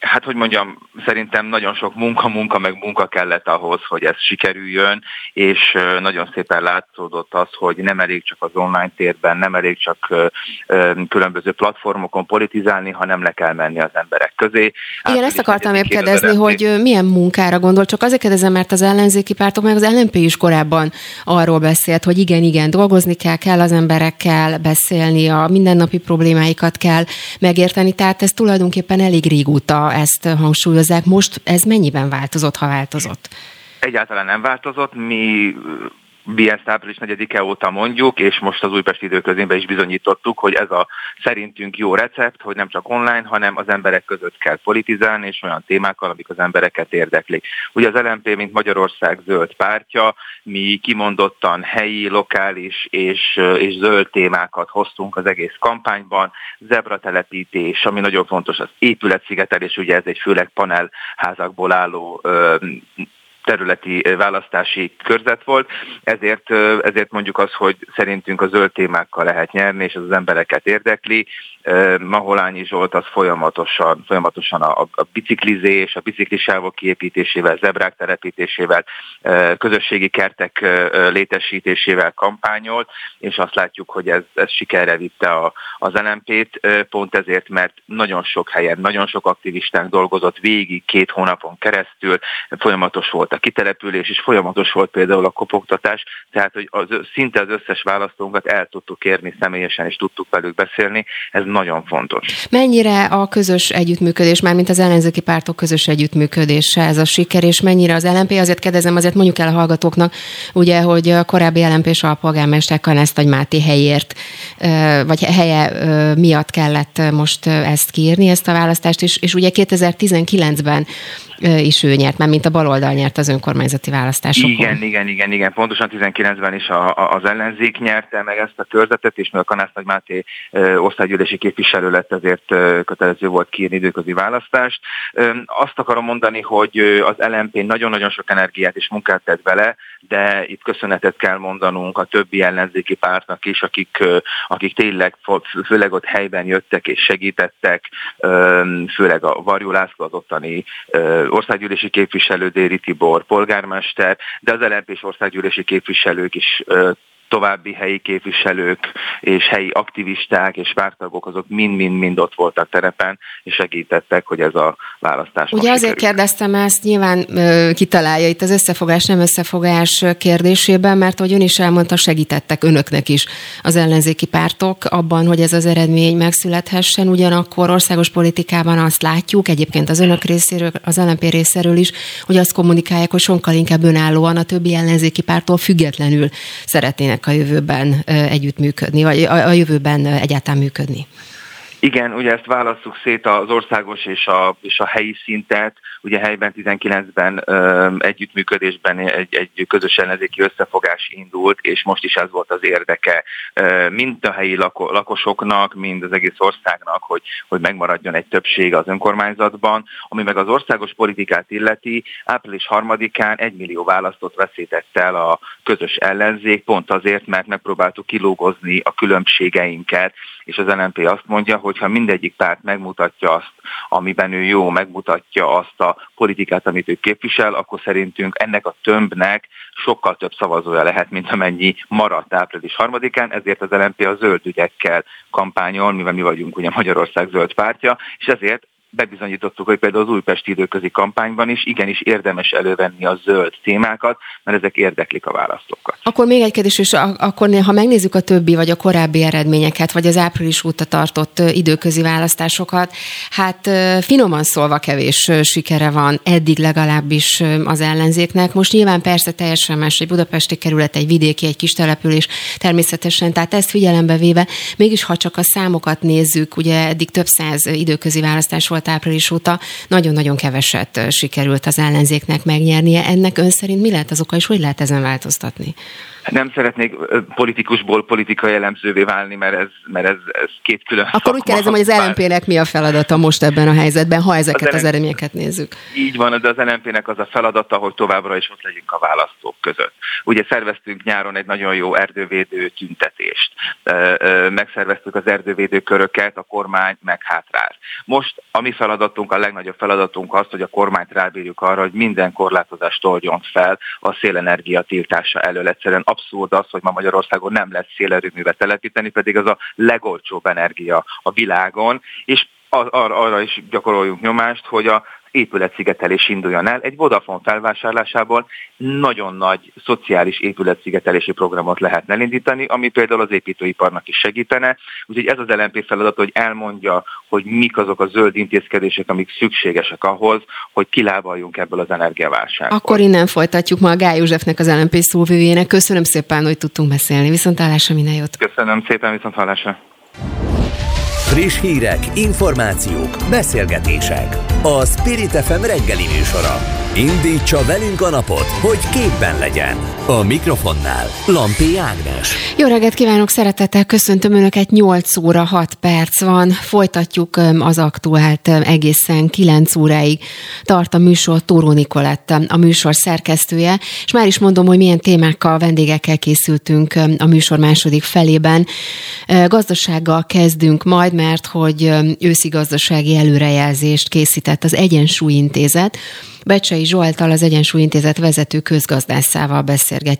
Hát, hogy mondjam, szerintem nagyon sok munka, munka, meg munka kellett ahhoz, hogy ez sikerüljön, és nagyon szépen látszódott az, hogy nem elég csak az online térben, nem elég csak különböző platformokon politizálni, hanem le kell menni az emberek közé. Igen, ezt akartam épp kérdezni, hogy milyen munkára gondol, csak azért kérdezem, mert az ellenzéki pártok, meg az LNP is korábban arról beszélt, hogy igen, igen, dolgozni kell, kell az emberekkel beszélni, a mindennapi problémáikat kell megérteni, tehát ez tulajdonképpen elég régóta ezt hangsúlyozzák. Most ez mennyiben változott, ha változott? Egyáltalán nem változott. Mi ezt április 4-e óta mondjuk, és most az Újpesti időközénben is bizonyítottuk, hogy ez a szerintünk jó recept, hogy nem csak online, hanem az emberek között kell politizálni, és olyan témákkal, amik az embereket érdeklik. Ugye az LMP, mint Magyarország zöld pártja, mi kimondottan helyi, lokális és, és zöld témákat hoztunk az egész kampányban, zebratelepítés, ami nagyon fontos, az épületszigetelés, ugye ez egy főleg panelházakból álló területi választási körzet volt, ezért, ezért mondjuk az, hogy szerintünk a zöld témákkal lehet nyerni, és az, az embereket érdekli. Maholányi Zsolt az folyamatosan, folyamatosan a, a biciklizés, a biciklisávok kiépítésével, zebrák telepítésével, közösségi kertek létesítésével kampányolt, és azt látjuk, hogy ez, ez sikerre vitte a, az LMP-t, pont ezért, mert nagyon sok helyen, nagyon sok aktivistánk dolgozott végig két hónapon keresztül, folyamatos volt a kitelepülés, és folyamatos volt például a kopogtatás, tehát hogy az, szinte az összes választónkat el tudtuk kérni személyesen, és tudtuk velük beszélni, ez nagyon fontos. Mennyire a közös együttműködés, már mint az ellenzéki pártok közös együttműködése ez a siker, és mennyire az LNP, azért kérdezem, azért mondjuk el a hallgatóknak, ugye, hogy a korábbi LNP és alpolgármester Kanesztagy Máté helyért, vagy helye miatt kellett most ezt kiírni, ezt a választást, és, és ugye 2019-ben is ő nyert, már mint a baloldal nyert az önkormányzati választásokon. Igen, igen, igen, igen. Pontosan 19-ben is a, a, az ellenzék nyerte meg ezt a körzetet, és mivel Kanász Nagy Máté országgyűlési képviselő lett, ezért kötelező volt kiírni időközi választást. Azt akarom mondani, hogy az LMP nagyon-nagyon sok energiát és munkát tett vele, de itt köszönetet kell mondanunk a többi ellenzéki pártnak is, akik, akik tényleg főleg ott helyben jöttek és segítettek, főleg a Varjú László az ottani országgyűlési képviselő, Déri Tibor, polgármester, de az lmp országgyűlési képviselők is további helyi képviselők és helyi aktivisták és pártagok azok mind-mind-mind ott voltak terepen, és segítettek, hogy ez a választás Ugye azért sikerült. kérdeztem ezt, nyilván ö, kitalálja itt az összefogás, nem összefogás kérdésében, mert ahogy ön is elmondta, segítettek önöknek is az ellenzéki pártok abban, hogy ez az eredmény megszülethessen. Ugyanakkor országos politikában azt látjuk, egyébként az önök részéről, az LNP részéről is, hogy azt kommunikálják, hogy sokkal inkább önállóan a többi ellenzéki pártól függetlenül szeretnének a jövőben együttműködni, vagy a jövőben egyáltalán működni? Igen, ugye ezt válasszuk szét az országos és a, és a helyi szintet. Ugye helyben 19-ben ö, együttműködésben egy, egy közös ellenzéki összefogás indult, és most is ez volt az érdeke mind a helyi lako, lakosoknak, mind az egész országnak, hogy, hogy megmaradjon egy többség az önkormányzatban. Ami meg az országos politikát illeti, április harmadikán egy millió választott veszített el a közös ellenzék, pont azért, mert megpróbáltuk kilógozni a különbségeinket, és az LNP azt mondja, hogy ha mindegyik párt megmutatja azt, amiben ő jó, megmutatja azt a politikát, amit ő képvisel, akkor szerintünk ennek a tömbnek sokkal több szavazója lehet, mint amennyi maradt április harmadikán, ezért az LNP a zöld ügyekkel kampányol, mivel mi vagyunk ugye Magyarország zöld pártja, és ezért bebizonyítottuk, hogy például az újpesti időközi kampányban is igenis érdemes elővenni a zöld témákat, mert ezek érdeklik a választókat. Akkor még egy kérdés, és akkor ha megnézzük a többi vagy a korábbi eredményeket, vagy az április óta tartott időközi választásokat, hát finoman szólva kevés sikere van, eddig legalábbis az ellenzéknek. Most nyilván persze teljesen más egy budapesti kerület, egy vidéki, egy kis település természetesen, tehát ezt figyelembe véve, mégis ha csak a számokat nézzük, ugye eddig több száz időközi választás volt volt április óta, nagyon-nagyon keveset sikerült az ellenzéknek megnyernie. Ennek ön szerint mi lehet az oka, és hogy lehet ezen változtatni? Nem szeretnék politikusból politikai elemzővé válni, mert ez, mert ez, ez két külön Akkor szakma. úgy kérdezem, hogy az LNP-nek mi a feladata most ebben a helyzetben, ha ezeket az, az eredményeket nézzük. Így van, de az LNP-nek az a feladata, hogy továbbra is ott legyünk a választók között. Ugye szerveztünk nyáron egy nagyon jó erdővédő tüntetést. Megszerveztük az erdővédő köröket, a kormány meghátráz. Most a mi feladatunk, a legnagyobb feladatunk az, hogy a kormányt rábírjuk arra, hogy minden korlátozást oldjon fel a szélenergia tiltása elől. Egyszerűen abszurd az, hogy ma Magyarországon nem lesz szélerőművet telepíteni, pedig az a legolcsóbb energia a világon, és arra, is gyakoroljunk nyomást, hogy a épületszigetelés induljon el. Egy Vodafone felvásárlásából nagyon nagy szociális épületszigetelési programot lehetne elindítani, ami például az építőiparnak is segítene. Úgyhogy ez az LNP feladat, hogy elmondja, hogy mik azok a zöld intézkedések, amik szükségesek ahhoz, hogy kilábaljunk ebből az energiaválságból. Akkor innen folytatjuk ma a Gály Józsefnek, az LNP szóvőjének. Köszönöm szépen, hogy tudtunk beszélni. Viszont állásra minden jót. Köszönöm szépen, viszont hallásra. Friss hírek, információk, beszélgetések. A Spirit FM reggeli műsora. Indítsa velünk a napot, hogy képben legyen. A mikrofonnál Lampi Ágnes. Jó reggelt kívánok, szeretettel köszöntöm Önöket, 8 óra 6 perc van. Folytatjuk az aktuált egészen 9 óráig. Tart a műsor Tóró Nikolett, a műsor szerkesztője, és már is mondom, hogy milyen témákkal, vendégekkel készültünk a műsor második felében. Gazdasággal kezdünk majd, mert hogy őszi gazdasági előrejelzést készített az Egyensúlyintézet, Becsei Zsoltal, az Egyensúlyintézet vezető közgazdászával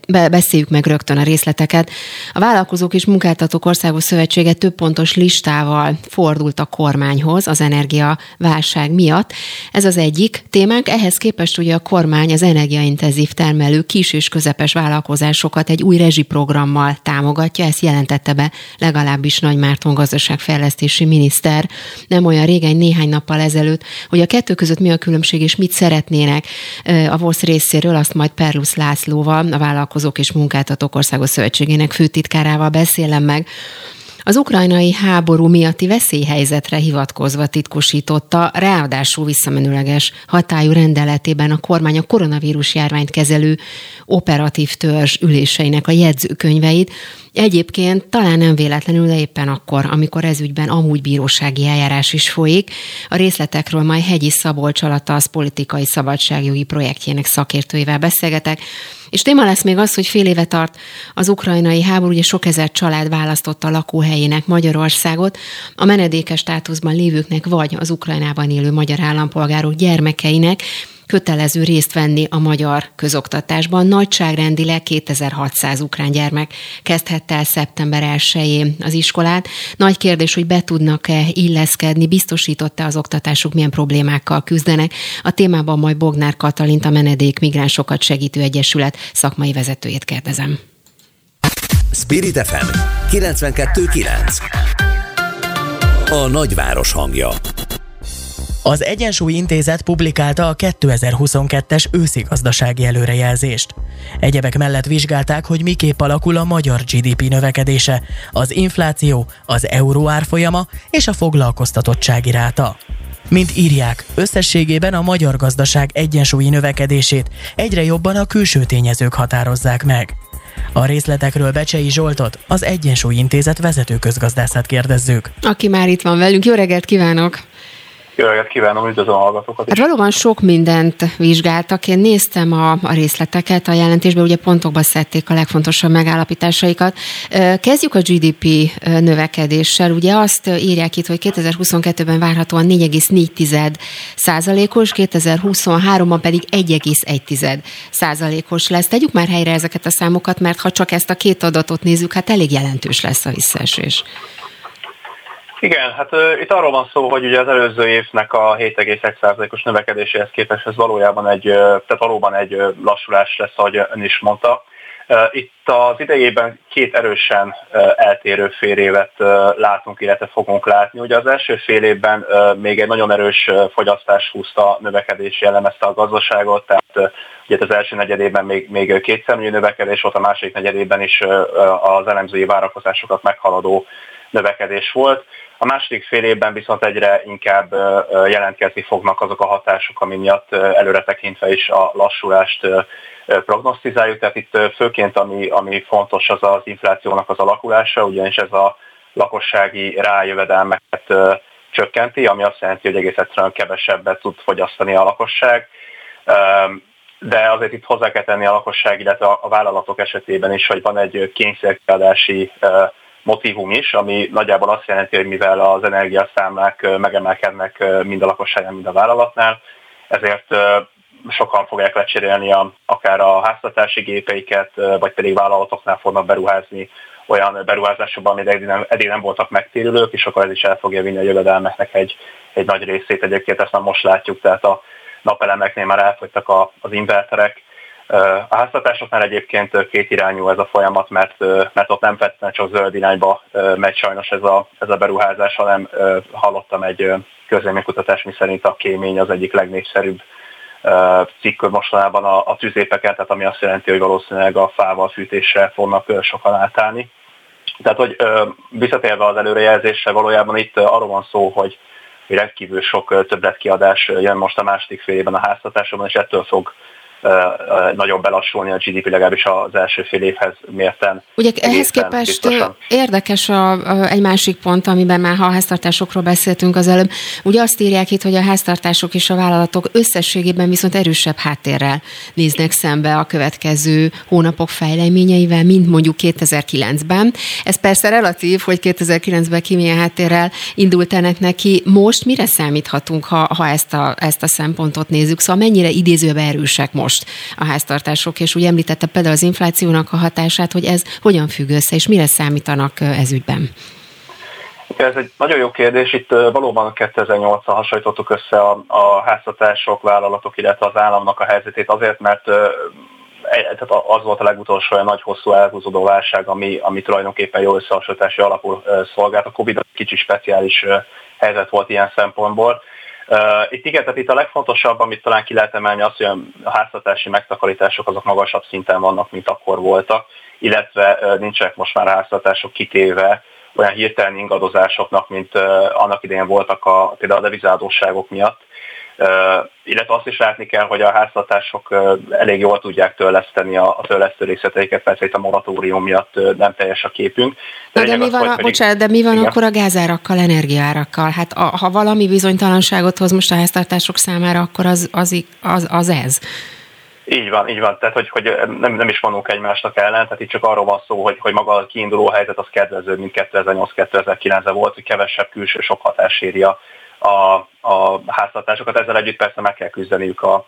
be, beszéljük meg rögtön a részleteket. A Vállalkozók és Munkáltatók Országos Szövetsége több pontos listával fordult a kormányhoz az energiaválság miatt. Ez az egyik témánk. Ehhez képest ugye a kormány az energiaintenzív termelő kis és közepes vállalkozásokat egy új rezsiprogrammal támogatja. Ezt jelentette be legalábbis Nagy Márton gazdaságfejlesztési miniszter nem olyan régen, néhány nappal ezelőtt, hogy a kettő között mi a különbség és mit szeret szeretnének. A VOSZ részéről azt majd Perlusz Lászlóval, a Vállalkozók és Munkáltatók Országos Szövetségének főtitkárával beszélem meg. Az ukrajnai háború miatti veszélyhelyzetre hivatkozva titkosította, ráadásul visszamenőleges hatályú rendeletében a kormány a koronavírus járványt kezelő operatív törzs üléseinek a jegyzőkönyveit, Egyébként talán nem véletlenül, de éppen akkor, amikor ez ügyben amúgy bírósági eljárás is folyik, a részletekről majd Hegyi Szabolcs alatt az politikai szabadságjogi projektjének szakértőivel beszélgetek, és téma lesz még az, hogy fél éve tart az ukrajnai háború, ugye sok ezer család választotta lakóhelyének Magyarországot, a menedékes státuszban lévőknek vagy az Ukrajnában élő magyar állampolgárok gyermekeinek, kötelező részt venni a magyar közoktatásban. Nagyságrendileg 2600 ukrán gyermek kezdhette el szeptember 1-én az iskolát. Nagy kérdés, hogy be tudnak-e illeszkedni, biztosította az oktatásuk, milyen problémákkal küzdenek. A témában majd Bognár Katalint, a Menedék Migránsokat Segítő Egyesület szakmai vezetőjét kérdezem. Spirit FM 92.9 A nagyváros hangja az Egyensúly Intézet publikálta a 2022-es őszi gazdasági előrejelzést. Egyebek mellett vizsgálták, hogy miképp alakul a magyar GDP növekedése, az infláció, az euró árfolyama és a foglalkoztatottsági ráta. Mint írják, összességében a magyar gazdaság egyensúlyi növekedését egyre jobban a külső tényezők határozzák meg. A részletekről Becsei Zsoltot, az Egyensúly Intézet vezető közgazdászát kérdezzük. Aki már itt van velünk, jó reggelt kívánok! Jó kívánom, üdvözlöm a hallgatókat. Hát valóban sok mindent vizsgáltak. Én néztem a, a részleteket a jelentésben, ugye pontokba szedték a legfontosabb megállapításaikat. Kezdjük a GDP növekedéssel. Ugye azt írják itt, hogy 2022-ben várhatóan 4,4 százalékos, 2023-ban pedig 1,1 százalékos lesz. Tegyük már helyre ezeket a számokat, mert ha csak ezt a két adatot nézzük, hát elég jelentős lesz a visszaesés. Igen, hát uh, itt arról van szó, hogy ugye az előző évnek a 7,1%-os növekedéséhez képest ez valójában egy, uh, tehát valóban egy uh, lassulás lesz, ahogy ön is mondta. Uh, itt az idejében két erősen uh, eltérő fél évet uh, látunk, illetve fogunk látni. Ugye az első fél évben még egy nagyon erős fogyasztás húzta növekedés jellemezte a gazdaságot, tehát ugye az első negyedében még, még kétszemlő növekedés volt, a második negyedében is az elemzői várakozásokat meghaladó növekedés volt. A második fél évben viszont egyre inkább jelentkezni fognak azok a hatások, ami miatt előre tekintve is a lassulást prognosztizáljuk. Tehát itt főként ami, ami fontos az az inflációnak az alakulása, ugyanis ez a lakossági rájövedelmeket csökkenti, ami azt jelenti, hogy egész egyszerűen kevesebbet tud fogyasztani a lakosság. De azért itt hozzá kell tenni a lakosság, illetve a vállalatok esetében is, hogy van egy kényszerkiadási motivum is, ami nagyjából azt jelenti, hogy mivel az energiaszámlák megemelkednek mind a lakosságon, mind a vállalatnál, ezért sokan fogják lecserélni a, akár a háztartási gépeiket, vagy pedig vállalatoknál fognak beruházni olyan beruházásokban, amik eddig nem, eddig nem voltak megtérülők, és akkor ez is el fogja vinni a jövedelmeknek egy, egy nagy részét. Egyébként ezt már most látjuk, tehát a napelemeknél már elfogytak a, az inverterek, a háztartásoknál egyébként két irányú ez a folyamat, mert, mert ott nem feltétlenül csak zöld irányba megy sajnos ez a, ez a beruházás, hanem hallottam egy közleménykutatás, mi szerint a kémény az egyik legnépszerűbb cikk mostanában a, a tüzépeken, tehát ami azt jelenti, hogy valószínűleg a fával fűtésre fognak sokan átállni. Tehát, hogy visszatérve az előrejelzésre, valójában itt arról van szó, hogy rendkívül sok többletkiadás jön most a második fél a háztartásokban, és ettől fog nagyobb belassulni a GDP legalábbis az első fél évhez mérten. Ugye ehhez képest biztosan. érdekes a, a, egy másik pont, amiben már ha a háztartásokról beszéltünk az előbb. Ugye azt írják itt, hogy a háztartások és a vállalatok összességében viszont erősebb háttérrel néznek szembe a következő hónapok fejleményeivel, mint mondjuk 2009-ben. Ez persze relatív, hogy 2009-ben ki milyen háttérrel indult ennek neki. Most mire számíthatunk, ha, ha ezt, a, ezt a szempontot nézzük? Szóval mennyire idézőbe erősek most most a háztartások, és úgy említette például az inflációnak a hatását, hogy ez hogyan függ össze, és mire számítanak ez ügyben? Ez egy nagyon jó kérdés. Itt valóban 2008-al hasonlítottuk össze a, a háztartások, vállalatok, illetve az államnak a helyzetét azért, mert e, tehát az volt a legutolsó olyan nagy, hosszú elhúzódó válság, ami, ami tulajdonképpen jó összehasonlítási alapul szolgált. A Covid kicsi speciális helyzet volt ilyen szempontból. Itt igen, tehát itt a legfontosabb, amit talán ki lehet emelni, az, hogy a háztartási megtakarítások azok magasabb szinten vannak, mint akkor voltak, illetve nincsenek most már a háztartások kitéve olyan hirtelen ingadozásoknak, mint annak idején voltak a, például a devizádóságok miatt. Illetve azt is látni kell, hogy a háztartások elég jól tudják törleszteni a, a törlesztő részleteiket, persze itt a moratórium miatt nem teljes a képünk. De, de, mi van, a, pedig, bocsánat, de mi van igen. akkor a gázárakkal, energiárakkal? Hát a, ha valami bizonytalanságot hoz most a háztartások számára, akkor az, az, az, az ez. Így van, így van. Tehát, hogy, hogy nem, nem is vanunk egymásnak ellen, tehát itt csak arról van szó, hogy, hogy maga a kiinduló helyzet az kedvező, mint 2008-2009-ben volt, hogy kevesebb külső sok hatás éri a, a háztartásokat. Ezzel együtt persze meg kell küzdeniük a,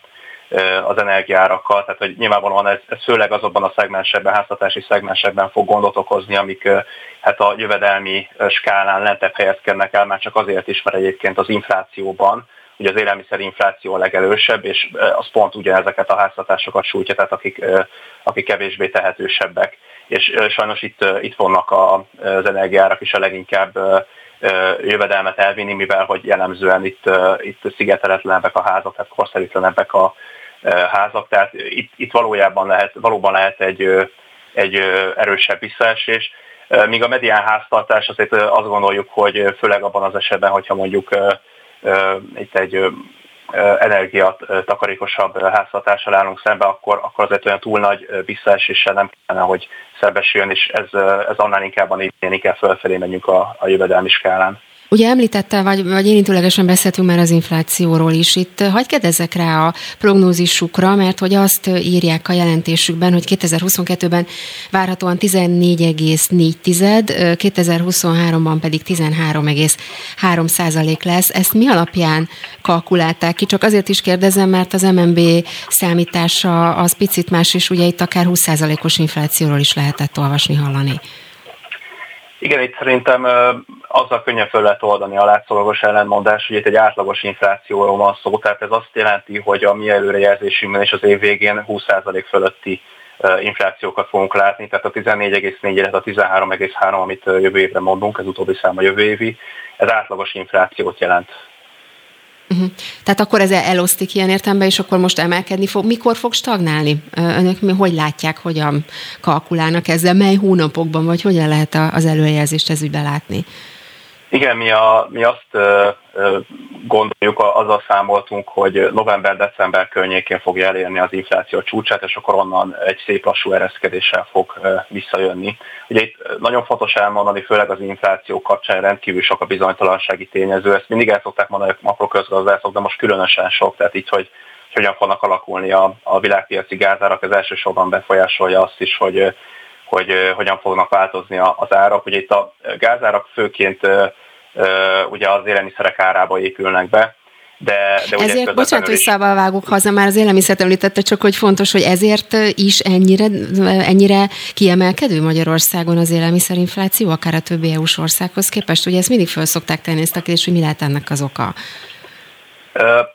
az energiárakkal, tehát hogy nyilvánvalóan ez, ez főleg azokban a szegmensebben, háztartási szegmensebben fog gondot okozni, amik hát a jövedelmi skálán lentebb helyezkednek el, már csak azért is, mert egyébként az inflációban ugye az élelmiszerinfláció a legelősebb, és az pont ugyanezeket a háztartásokat sújtja, tehát akik, akik kevésbé tehetősebbek. És sajnos itt, itt vannak az energiárak is a leginkább jövedelmet elvinni, mivel hogy jellemzően itt, itt szigeteletlenebbek a házak, tehát korszerűtlenebbek a házak, tehát itt, itt valójában lehet, valóban lehet egy, egy erősebb visszaesés. Míg a medián háztartás azért azt gondoljuk, hogy főleg abban az esetben, hogyha mondjuk itt egy energiatakarékosabb háztartással állunk szembe, akkor, akkor azért olyan túl nagy visszaeséssel nem kellene, hogy szembesüljön, és ez, ez annál inkább a inkább fölfelé menjünk a, a jövedelmi skálán. Ugye említette, vagy, vagy érintőlegesen beszéltünk már az inflációról is. Itt hagyj kérdezzek rá a prognózisukra, mert hogy azt írják a jelentésükben, hogy 2022-ben várhatóan 14,4, 2023-ban pedig 13,3 százalék lesz. Ezt mi alapján kalkulálták ki? Csak azért is kérdezem, mert az MNB számítása az picit más, és ugye itt akár 20 százalékos inflációról is lehetett olvasni, hallani. Igen, itt szerintem azzal könnyen föl lehet oldani a látszólagos ellentmondás, hogy itt egy átlagos inflációról van szó, tehát ez azt jelenti, hogy a mi előrejelzésünkben és az év végén 20% fölötti inflációkat fogunk látni, tehát a 14,4, illetve a 13,3, amit jövő évre mondunk, ez utóbbi szám a jövő évi, ez átlagos inflációt jelent Uh-huh. Tehát akkor ez elosztik ilyen értelemben, és akkor most emelkedni fog. Mikor fog stagnálni? Önök mi, hogy látják, hogyan kalkulálnak ezzel, mely hónapokban, vagy hogyan lehet az előjelzést ez ügybe látni? Igen, mi, a, mi azt gondoljuk, azzal számoltunk, hogy november-december környékén fogja elérni az infláció csúcsát, és akkor onnan egy szép lassú ereszkedéssel fog visszajönni. Ugye itt nagyon fontos elmondani, főleg az infláció kapcsán rendkívül sok a bizonytalansági tényező. Ezt mindig el szokták mondani a makroközgazdászok, de most különösen sok, tehát így, hogy hogyan fognak alakulni a, a világpiaci gázárak, ez elsősorban befolyásolja azt is, hogy hogy hogyan fognak változni az árak. Ugye itt a gázárak főként ugye az élelmiszerek árába épülnek be, de, de ugye ezért, bocsánat, hogy szabal vágok haza, már az élelmiszert említette, csak hogy fontos, hogy ezért is ennyire, ennyire kiemelkedő Magyarországon az élelmiszerinfláció, akár a többi EU-s országhoz képest. Ugye ezt mindig föl szokták tenni ezt a kérdést, hogy mi lehet ennek az oka.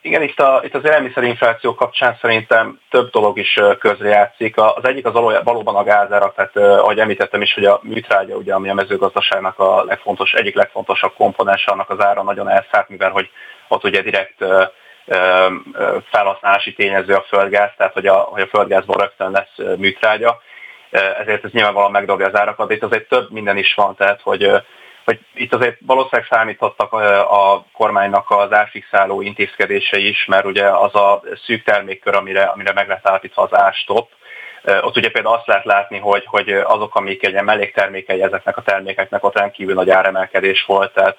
Igen, itt, a, itt az élelmiszerinfláció kapcsán szerintem több dolog is közrejátszik. Az egyik az valóban a gázára, tehát ahogy említettem is, hogy a műtrágya, ugye, ami a mezőgazdaságnak a legfontos, egyik legfontosabb komponense, annak az ára nagyon elszállt, mivel hogy ott ugye direkt felhasználási tényező a földgáz, tehát hogy a, hogy a földgázból rögtön lesz műtrágya, ezért ez nyilvánvalóan megdobja az árakat, de itt azért több minden is van, tehát hogy hogy itt azért valószínűleg számítottak a kormánynak az árfixáló intézkedései is, mert ugye az a szűk termékkör, amire, amire meg lett állapítva az árstop, ott ugye például azt lehet látni, hogy, hogy azok, amik egy melléktermékei ezeknek a termékeknek, ott rendkívül nagy áremelkedés volt, tehát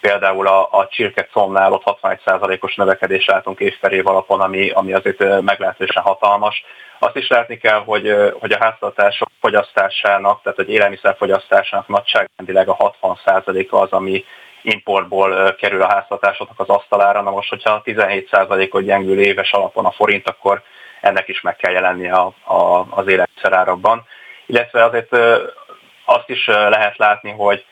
például a, a csirke comnál ott 61%-os növekedés látunk év per év alapon, ami, ami azért meglehetősen hatalmas. Azt is látni kell, hogy, hogy a háztartások fogyasztásának, tehát egy élelmiszer fogyasztásának nagyságrendileg a 60%-a az, ami importból kerül a háztartásoknak az asztalára. Na most, hogyha 17%-ot gyengül éves alapon a forint, akkor ennek is meg kell jelennie a, a, az élelmiszerárakban. Illetve azért azt is lehet látni, hogy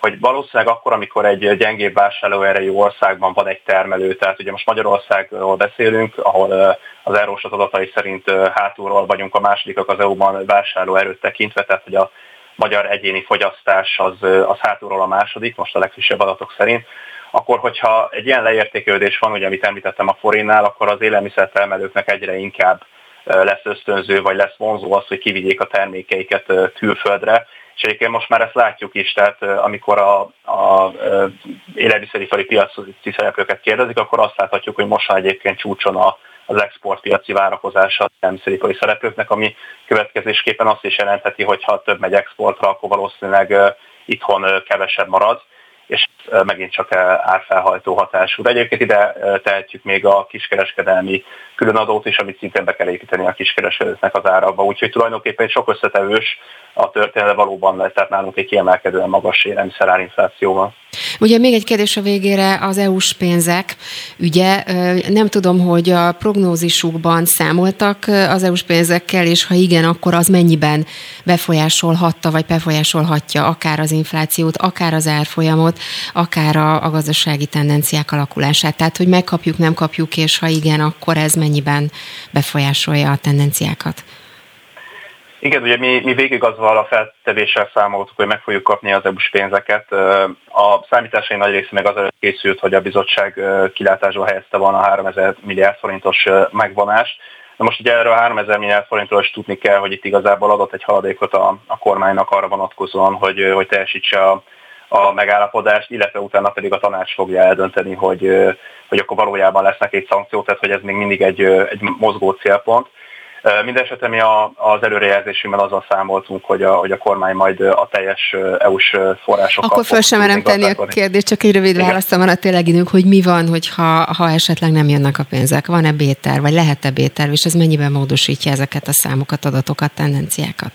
hogy valószínűleg akkor, amikor egy gyengébb vásárlóerejű országban van egy termelő, tehát ugye most Magyarországról beszélünk, ahol az Eurostat adatai szerint hátulról vagyunk a másodikak az EU-ban vásárlóerőt tekintve, tehát hogy a magyar egyéni fogyasztás az, az hátulról a második, most a legfrissebb adatok szerint, akkor hogyha egy ilyen leértékelődés van, ugye amit említettem a forinnál, akkor az élelmiszertermelőknek egyre inkább lesz ösztönző, vagy lesz vonzó az, hogy kivigyék a termékeiket külföldre, És egyébként most már ezt látjuk is, tehát amikor a, a élelmiszeripari piaci szereplőket kérdezik, akkor azt láthatjuk, hogy most már egyébként csúcson a, az exportpiaci várakozása a élelmiszeripari szereplőknek, ami következésképpen azt is jelentheti, hogy ha több megy exportra, akkor valószínűleg itthon kevesebb marad és megint csak árfelhajtó hatású. De egyébként ide tehetjük még a kiskereskedelmi különadót is, amit szintén be kell építeni a kiskereskedőknek az árakba. Úgyhogy tulajdonképpen sok összetevős a történet valóban lesz, tehát nálunk egy kiemelkedően magas élelmiszerárinflációval. Ugye még egy kérdés a végére, az EU-s pénzek. Ugye nem tudom, hogy a prognózisukban számoltak az EU-s pénzekkel, és ha igen, akkor az mennyiben befolyásolhatta, vagy befolyásolhatja akár az inflációt, akár az árfolyamot, akár a, a gazdasági tendenciák alakulását. Tehát, hogy megkapjuk, nem kapjuk, és ha igen, akkor ez mennyiben befolyásolja a tendenciákat. Igen, ugye mi, mi végig azzal a feltevéssel számoltuk, hogy meg fogjuk kapni az EU-s pénzeket. A számításai nagy része meg az készült, hogy a bizottság kilátásba helyezte volna a 3000 milliárd forintos megvonást. Na most ugye erről a 3000 milliárd forintról is tudni kell, hogy itt igazából adott egy haladékot a, a kormánynak arra vonatkozóan, hogy, hogy teljesítse a, a megállapodást, illetve utána pedig a tanács fogja eldönteni, hogy, hogy akkor valójában lesznek egy szankciók, tehát hogy ez még mindig egy, egy mozgó célpont. Mindenesetre mi a, az előrejelzésünkben azzal számoltunk, hogy a, hogy a kormány majd a teljes EU-s forrásokat... Akkor föl sem merem tenni a kérdést, csak egy rövid válaszom van a tényleg időnk, hogy mi van, hogyha ha esetleg nem jönnek a pénzek. Van-e béter, vagy lehet-e béter, és ez mennyiben módosítja ezeket a számokat, adatokat, tendenciákat?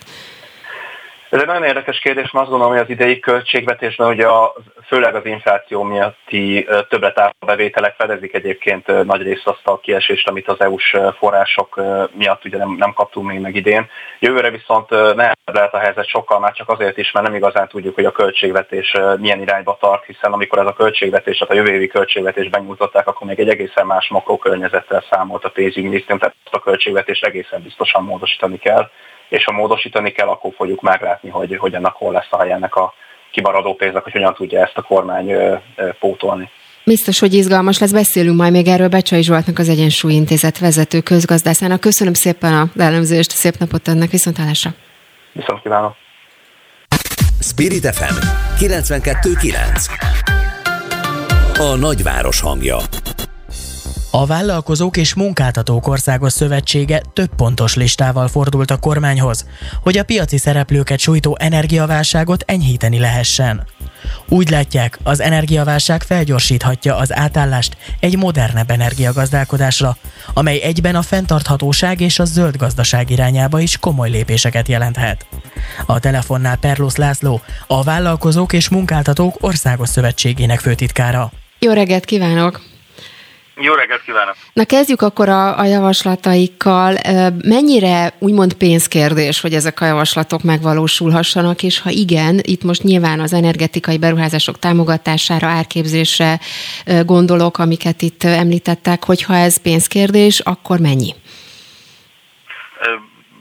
Ez egy nagyon érdekes kérdés, mert azt gondolom, hogy az idei költségvetésben ugye a, főleg az infláció miatti többletárbevételek fedezik egyébként nagy részt azt a kiesést, amit az EU-s források miatt ugye nem, nem kaptunk még meg idén. Jövőre viszont nem lehet a helyzet sokkal már csak azért is, mert nem igazán tudjuk, hogy a költségvetés milyen irányba tart, hiszen amikor ez a költségvetés, tehát a jövő évi költségvetés benyújtották, akkor még egy egészen más makrokörnyezettel számolt a pénzügyminisztérium, tehát a költségvetést egészen biztosan módosítani kell és ha módosítani kell, akkor fogjuk meglátni, hogy, hogy ennek hol lesz a helye ennek a kimaradó pénznek, hogy hogyan tudja ezt a kormány pótolni. Biztos, hogy izgalmas lesz. Beszélünk majd még erről Becsai Zsoltnak, az Egyensúly Intézet vezető közgazdászának. Köszönöm szépen a elemzést, szép napot önnek, viszontlátásra. Viszont kívánok. Spirit FM 92.9 A nagyváros hangja a Vállalkozók és Munkáltatók Országos Szövetsége több pontos listával fordult a kormányhoz, hogy a piaci szereplőket sújtó energiaválságot enyhíteni lehessen. Úgy látják, az energiaválság felgyorsíthatja az átállást egy modernebb energiagazdálkodásra, amely egyben a fenntarthatóság és a zöld gazdaság irányába is komoly lépéseket jelenthet. A telefonnál Perlusz László, a Vállalkozók és Munkáltatók Országos Szövetségének főtitkára. Jó reggelt kívánok! Jó reggelt kívánok! Na kezdjük akkor a, a javaslataikkal. Mennyire úgymond pénzkérdés, hogy ezek a javaslatok megvalósulhassanak, és ha igen, itt most nyilván az energetikai beruházások támogatására, árképzésre gondolok, amiket itt említettek, hogyha ez pénzkérdés, akkor mennyi?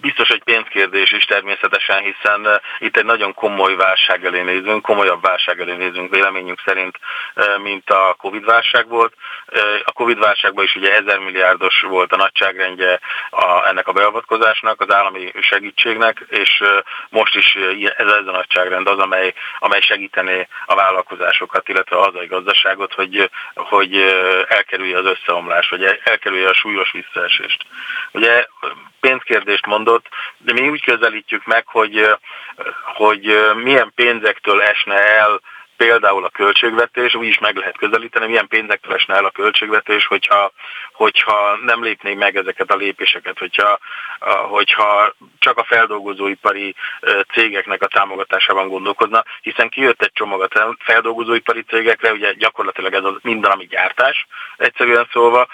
Biztos egy pénzkérdés is természetesen, hiszen eh, itt egy nagyon komoly válság elé nézünk, komolyabb válság elé nézünk véleményünk szerint, eh, mint a Covid válság volt. Eh, a Covid válságban is ugye 1000 milliárdos volt a nagyságrendje a, ennek a beavatkozásnak, az állami segítségnek, és most is ez, ez a nagyságrend az, amely, amely segítené a vállalkozásokat, illetve a hazai gazdaságot, hogy, hogy elkerülje az összeomlás, vagy elkerülje a súlyos visszaesést. Ugye pénzkérdést mondott, de mi úgy közelítjük meg, hogy, hogy milyen pénzektől esne el például a költségvetés, úgy is meg lehet közelíteni, milyen pénzektől esne el a költségvetés, hogyha, hogyha nem lépnék meg ezeket a lépéseket, hogyha, hogyha csak a feldolgozóipari cégeknek a támogatásában gondolkozna, hiszen kijött egy csomag a feldolgozóipari cégekre, ugye gyakorlatilag ez az minden, ami gyártás, egyszerűen szólva.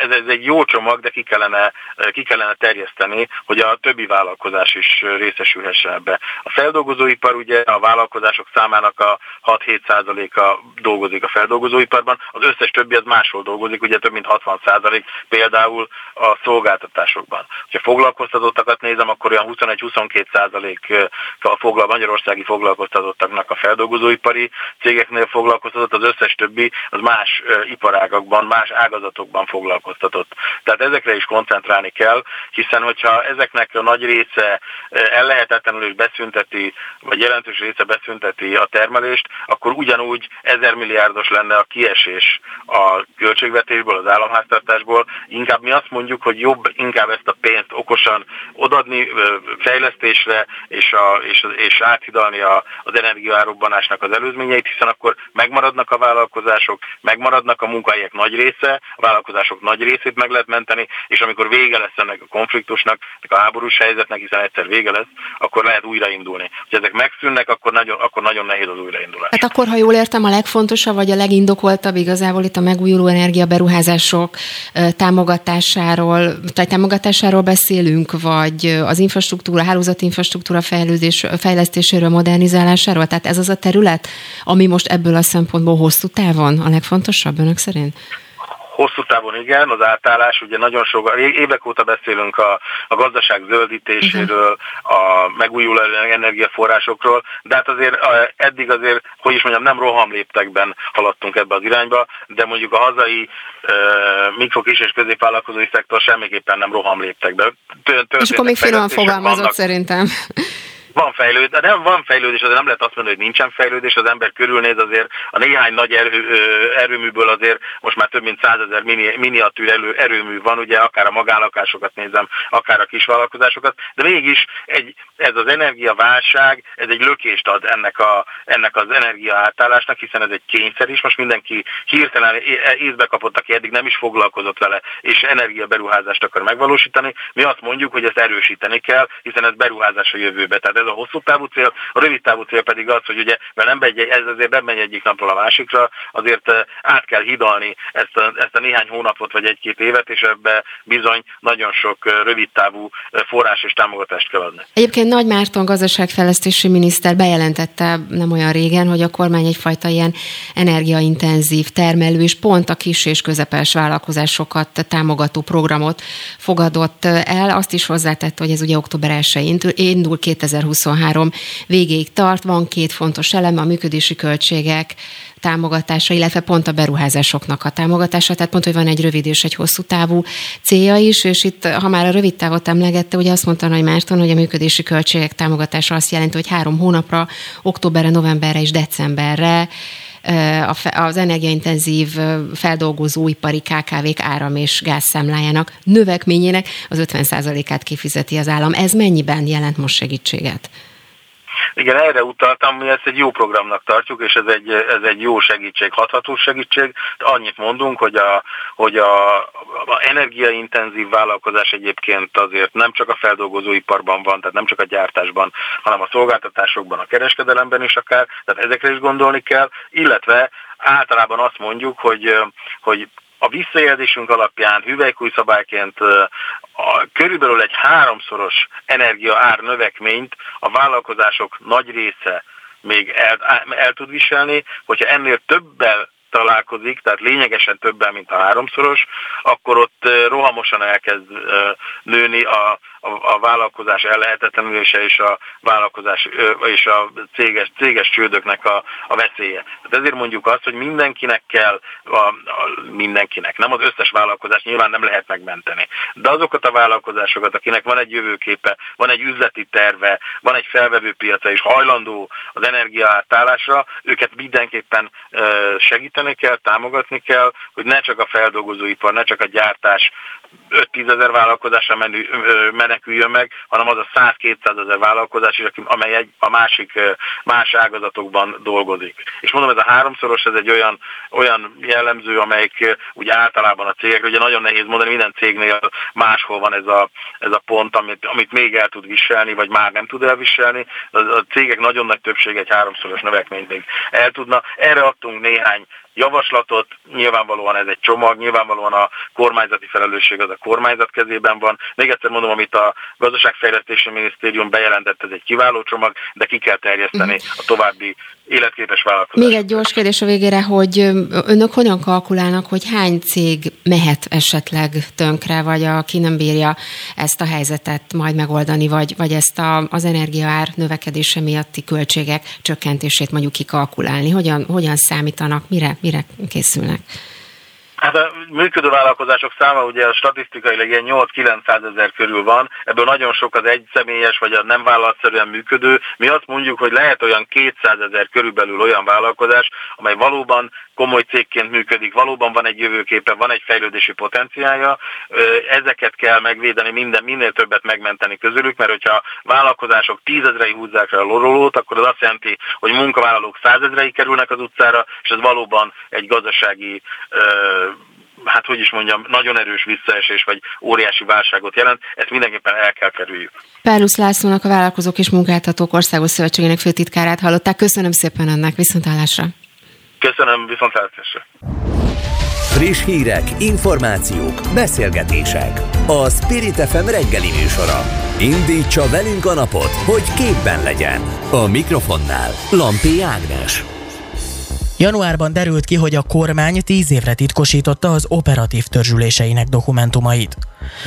Ez, ez egy jó csomag, de ki kellene, ki kellene terjeszteni, hogy a többi vállalkozás is részesülhessen ebbe. A feldolgozóipar ugye a vállalkozások számának a 6-7 százaléka dolgozik a feldolgozóiparban, az összes többi az máshol dolgozik, ugye több mint 60 százalék például a szolgáltatásokban. Ha foglalkoztatottakat nézem, akkor olyan 21-22 százalékkal foglal magyarországi foglalkoztatottaknak a feldolgozóipari cégeknél foglalkoztatott, az összes többi az más iparágakban, más ágazatokban foglalkoztatott. Tehát ezekre is koncentrálni kell, hiszen hogyha ezeknek a nagy része ellehetetlenül is beszünteti, vagy jelentős része beszünteti a termelést, akkor ugyanúgy ezer milliárdos lenne a kiesés a költségvetésből, az államháztartásból. Inkább mi azt mondjuk, hogy jobb inkább ezt a pénzt okosan odadni fejlesztésre, és, a, és, és áthidalni a, az energiaárobbanásnak az előzményeit, hiszen akkor megmaradnak a vállalkozások, megmaradnak a munkahelyek nagy része, a vállalkozások nagy részét meg lehet menteni, és amikor vége lesz ennek a konfliktusnak, a háborús helyzetnek, hiszen egyszer vége lesz, akkor lehet újraindulni. Ha ezek megszűnnek, akkor nagyon, akkor nagyon nehéz az újraindulás. Hát akkor, ha jól értem, a legfontosabb, vagy a legindokoltabb igazából itt a megújuló energiaberuházások támogatásáról, tehát támogatásáról beszélünk, vagy az infrastruktúra, hálózati infrastruktúra fejlődés, fejlesztéséről, modernizálásáról? Tehát ez az a terület, ami most ebből a szempontból hosszú távon a legfontosabb önök szerint? Hosszú távon igen, az átállás, ugye nagyon sok, évek óta beszélünk a, a gazdaság zöldítéséről, a megújuló energiaforrásokról, de hát azért eddig azért, hogy is mondjam, nem rohamléptekben haladtunk ebbe az irányba, de mondjuk a hazai uh, mikro, kis és középvállalkozói szektor semmiképpen nem rohamléptekbe. És akkor még finoman fogalmazott vannak. szerintem. Van fejlődés, de nem van fejlődés, azért nem lehet azt mondani, hogy nincsen fejlődés, az ember körülnéz azért a néhány nagy erő, erőműből azért most már több mint százezer mini, miniatűr erő, erőmű van, ugye akár a magállakásokat nézem, akár a kisvállalkozásokat, de mégis egy, ez az energiaválság, ez egy lökést ad ennek, a, ennek az energia átállásnak, hiszen ez egy kényszer is, most mindenki hirtelen észbe kapott, aki eddig nem is foglalkozott vele, és energiaberuházást akar megvalósítani. Mi azt mondjuk, hogy ezt erősíteni kell, hiszen ez beruházás a jövőbe. Tehát ez a hosszú távú cél, a rövid távú cél pedig az, hogy ugye, mert nem megy, ez azért nem megy egyik napról a másikra, azért eh, át kell hidalni ezt a, ezt a néhány hónapot vagy egy-két évet, és ebbe bizony nagyon sok eh, rövid távú eh, forrás és támogatást kell adni. Egyébként Nagy Márton gazdaságfejlesztési miniszter bejelentette nem olyan régen, hogy a kormány egyfajta ilyen energiaintenzív termelő és pont a kis és közepes vállalkozásokat támogató programot fogadott el. Azt is hozzátette, hogy ez ugye október 1 indul 2020 2023 végéig tart. Van két fontos eleme, a működési költségek támogatása, illetve pont a beruházásoknak a támogatása, tehát pont, hogy van egy rövid és egy hosszú távú célja is, és itt, ha már a rövid távot emlegette, ugye azt mondta Nagy Márton, hogy a működési költségek támogatása azt jelenti, hogy három hónapra, októberre, novemberre és decemberre az energiaintenzív feldolgozóipari KKV-k áram- és gázszámlájának növekményének az 50%-át kifizeti az állam. Ez mennyiben jelent most segítséget? Igen, erre utaltam, mi ezt egy jó programnak tartjuk, és ez egy, ez egy jó segítség, hatható segítség. Annyit mondunk, hogy a, hogy a, a energiaintenzív vállalkozás egyébként azért nem csak a feldolgozóiparban van, tehát nem csak a gyártásban, hanem a szolgáltatásokban, a kereskedelemben is akár, tehát ezekre is gondolni kell, illetve általában azt mondjuk, hogy, hogy a visszajelzésünk alapján hüvelykújszabályként a, körülbelül egy háromszoros energia ár növekményt a vállalkozások nagy része még el, el tud viselni, hogyha ennél többel találkozik, tehát lényegesen többen, mint a háromszoros, akkor ott rohamosan elkezd nőni a, a, vállalkozás ellehetetlenülése és a vállalkozás és a céges, céges csődöknek a, a veszélye. Tehát ezért mondjuk azt, hogy mindenkinek kell, a, a, mindenkinek, nem az összes vállalkozás nyilván nem lehet megmenteni, de azokat a vállalkozásokat, akinek van egy jövőképe, van egy üzleti terve, van egy felvevő piaca és hajlandó az energia átállásra, őket mindenképpen segíteni kell, támogatni kell, hogy ne csak a feldolgozóipar, ne csak a gyártás 5-10 ezer vállalkozásra menü, meneküljön meg, hanem az a 100-200 ezer vállalkozás is, amely egy, a másik, más ágazatokban dolgozik. És mondom, ez a háromszoros, ez egy olyan, olyan jellemző, amelyik úgy általában a cégek, ugye nagyon nehéz mondani, minden cégnél máshol van ez a, ez a pont, amit, amit még el tud viselni, vagy már nem tud elviselni. A, a cégek nagyon nagy többség egy háromszoros növekményt még el tudna. Erre adtunk néhány javaslatot, nyilvánvalóan ez egy csomag, nyilvánvalóan a kormányzati felelősség az a kormányzat kezében van. Még egyszer mondom, amit a Gazdaságfejlesztési Minisztérium bejelentett, ez egy kiváló csomag, de ki kell terjeszteni a további életképes vállalkozás. Még egy gyors kérdés a végére, hogy önök hogyan kalkulálnak, hogy hány cég mehet esetleg tönkre, vagy aki nem bírja ezt a helyzetet majd megoldani, vagy, vagy ezt a, az energiaár növekedése miatti költségek csökkentését mondjuk kikalkulálni? Hogyan, hogyan számítanak, mire, mire készülnek? Hát a működő vállalkozások száma ugye a statisztikailag ilyen 8-900 ezer körül van, ebből nagyon sok az egyszemélyes vagy a nem vállalatszerűen működő. Mi azt mondjuk, hogy lehet olyan 200 ezer körülbelül olyan vállalkozás, amely valóban komoly cégként működik, valóban van egy jövőképe, van egy fejlődési potenciálja, ezeket kell megvédeni, minden, minél többet megmenteni közülük, mert hogyha vállalkozások tízezrei húzzák el a lorolót, akkor az azt jelenti, hogy munkavállalók százezrei kerülnek az utcára, és ez valóban egy gazdasági hát hogy is mondjam, nagyon erős visszaesés, vagy óriási válságot jelent, ezt mindenképpen el kell kerüljük. Párlusz Lászlónak a Vállalkozók és Munkáltatók Országos Szövetségének főtitkárát hallották. Köszönöm szépen önnek, viszontlátásra! Köszönöm, viszontlátásra! Friss hírek, információk, beszélgetések. A Spirit FM reggeli műsora. Indítsa velünk a napot, hogy képben legyen. A mikrofonnál Lampi Ágnes. Januárban derült ki, hogy a kormány tíz évre titkosította az operatív törzsüléseinek dokumentumait.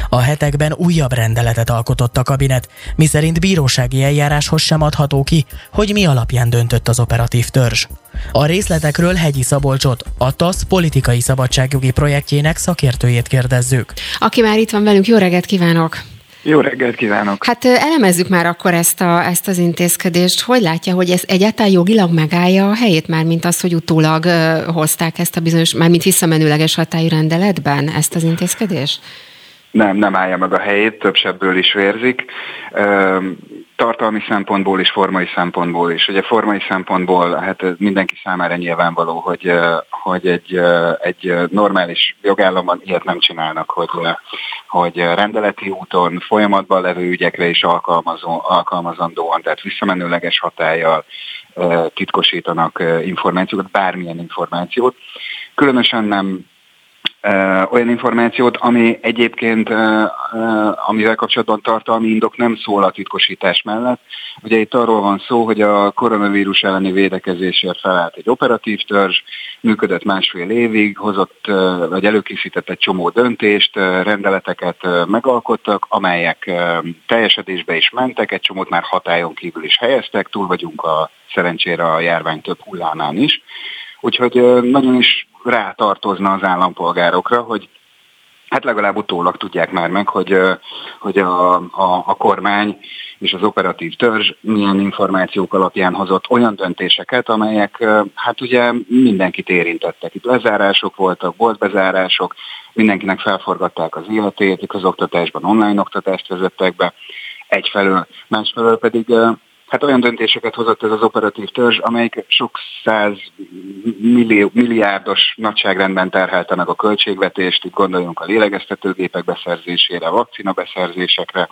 A hetekben újabb rendeletet alkotott a kabinet, miszerint bírósági eljáráshoz sem adható ki, hogy mi alapján döntött az operatív törzs. A részletekről Hegyi Szabolcsot, a TASZ politikai szabadságjogi projektjének szakértőjét kérdezzük. Aki már itt van velünk, jó reggelt kívánok! Jó reggelt kívánok! Hát elemezzük már akkor ezt, a, ezt az intézkedést. Hogy látja, hogy ez egyáltalán jogilag megállja a helyét, már mint az, hogy utólag hozták ezt a bizonyos, már mint visszamenőleges hatályú rendeletben ezt az intézkedést? Nem, nem állja meg a helyét, több sebből is vérzik. Tartalmi szempontból és formai szempontból is. Ugye formai szempontból hát mindenki számára nyilvánvaló, hogy, hogy egy, egy normális jogállamban ilyet nem csinálnak, hogy, hogy rendeleti úton folyamatban levő ügyekre is alkalmazó, alkalmazandóan, tehát visszamenőleges hatállyal titkosítanak információkat, bármilyen információt. Különösen nem olyan információt, ami egyébként, amivel kapcsolatban tartalmi indok nem szól a titkosítás mellett. Ugye itt arról van szó, hogy a koronavírus elleni védekezésért felállt egy operatív törzs, működött másfél évig, hozott vagy előkészített egy csomó döntést, rendeleteket megalkottak, amelyek teljesedésbe is mentek, egy csomót már hatályon kívül is helyeztek, túl vagyunk a szerencsére a járvány több hullámán is. Úgyhogy nagyon is rátartozna az állampolgárokra, hogy hát legalább utólag tudják már meg, hogy, hogy a, a, a kormány és az operatív törzs milyen információk alapján hozott olyan döntéseket, amelyek hát ugye mindenkit érintettek. Itt lezárások voltak, volt bezárások, mindenkinek felforgatták az oktatásban online oktatást vezettek be egyfelől, másfelől pedig hát olyan döntéseket hozott ez az operatív törzs, amelyik sok száz millió, milliárdos nagyságrendben terhelte meg a költségvetést, itt gondoljunk a lélegeztetőgépek beszerzésére, a vakcina beszerzésekre,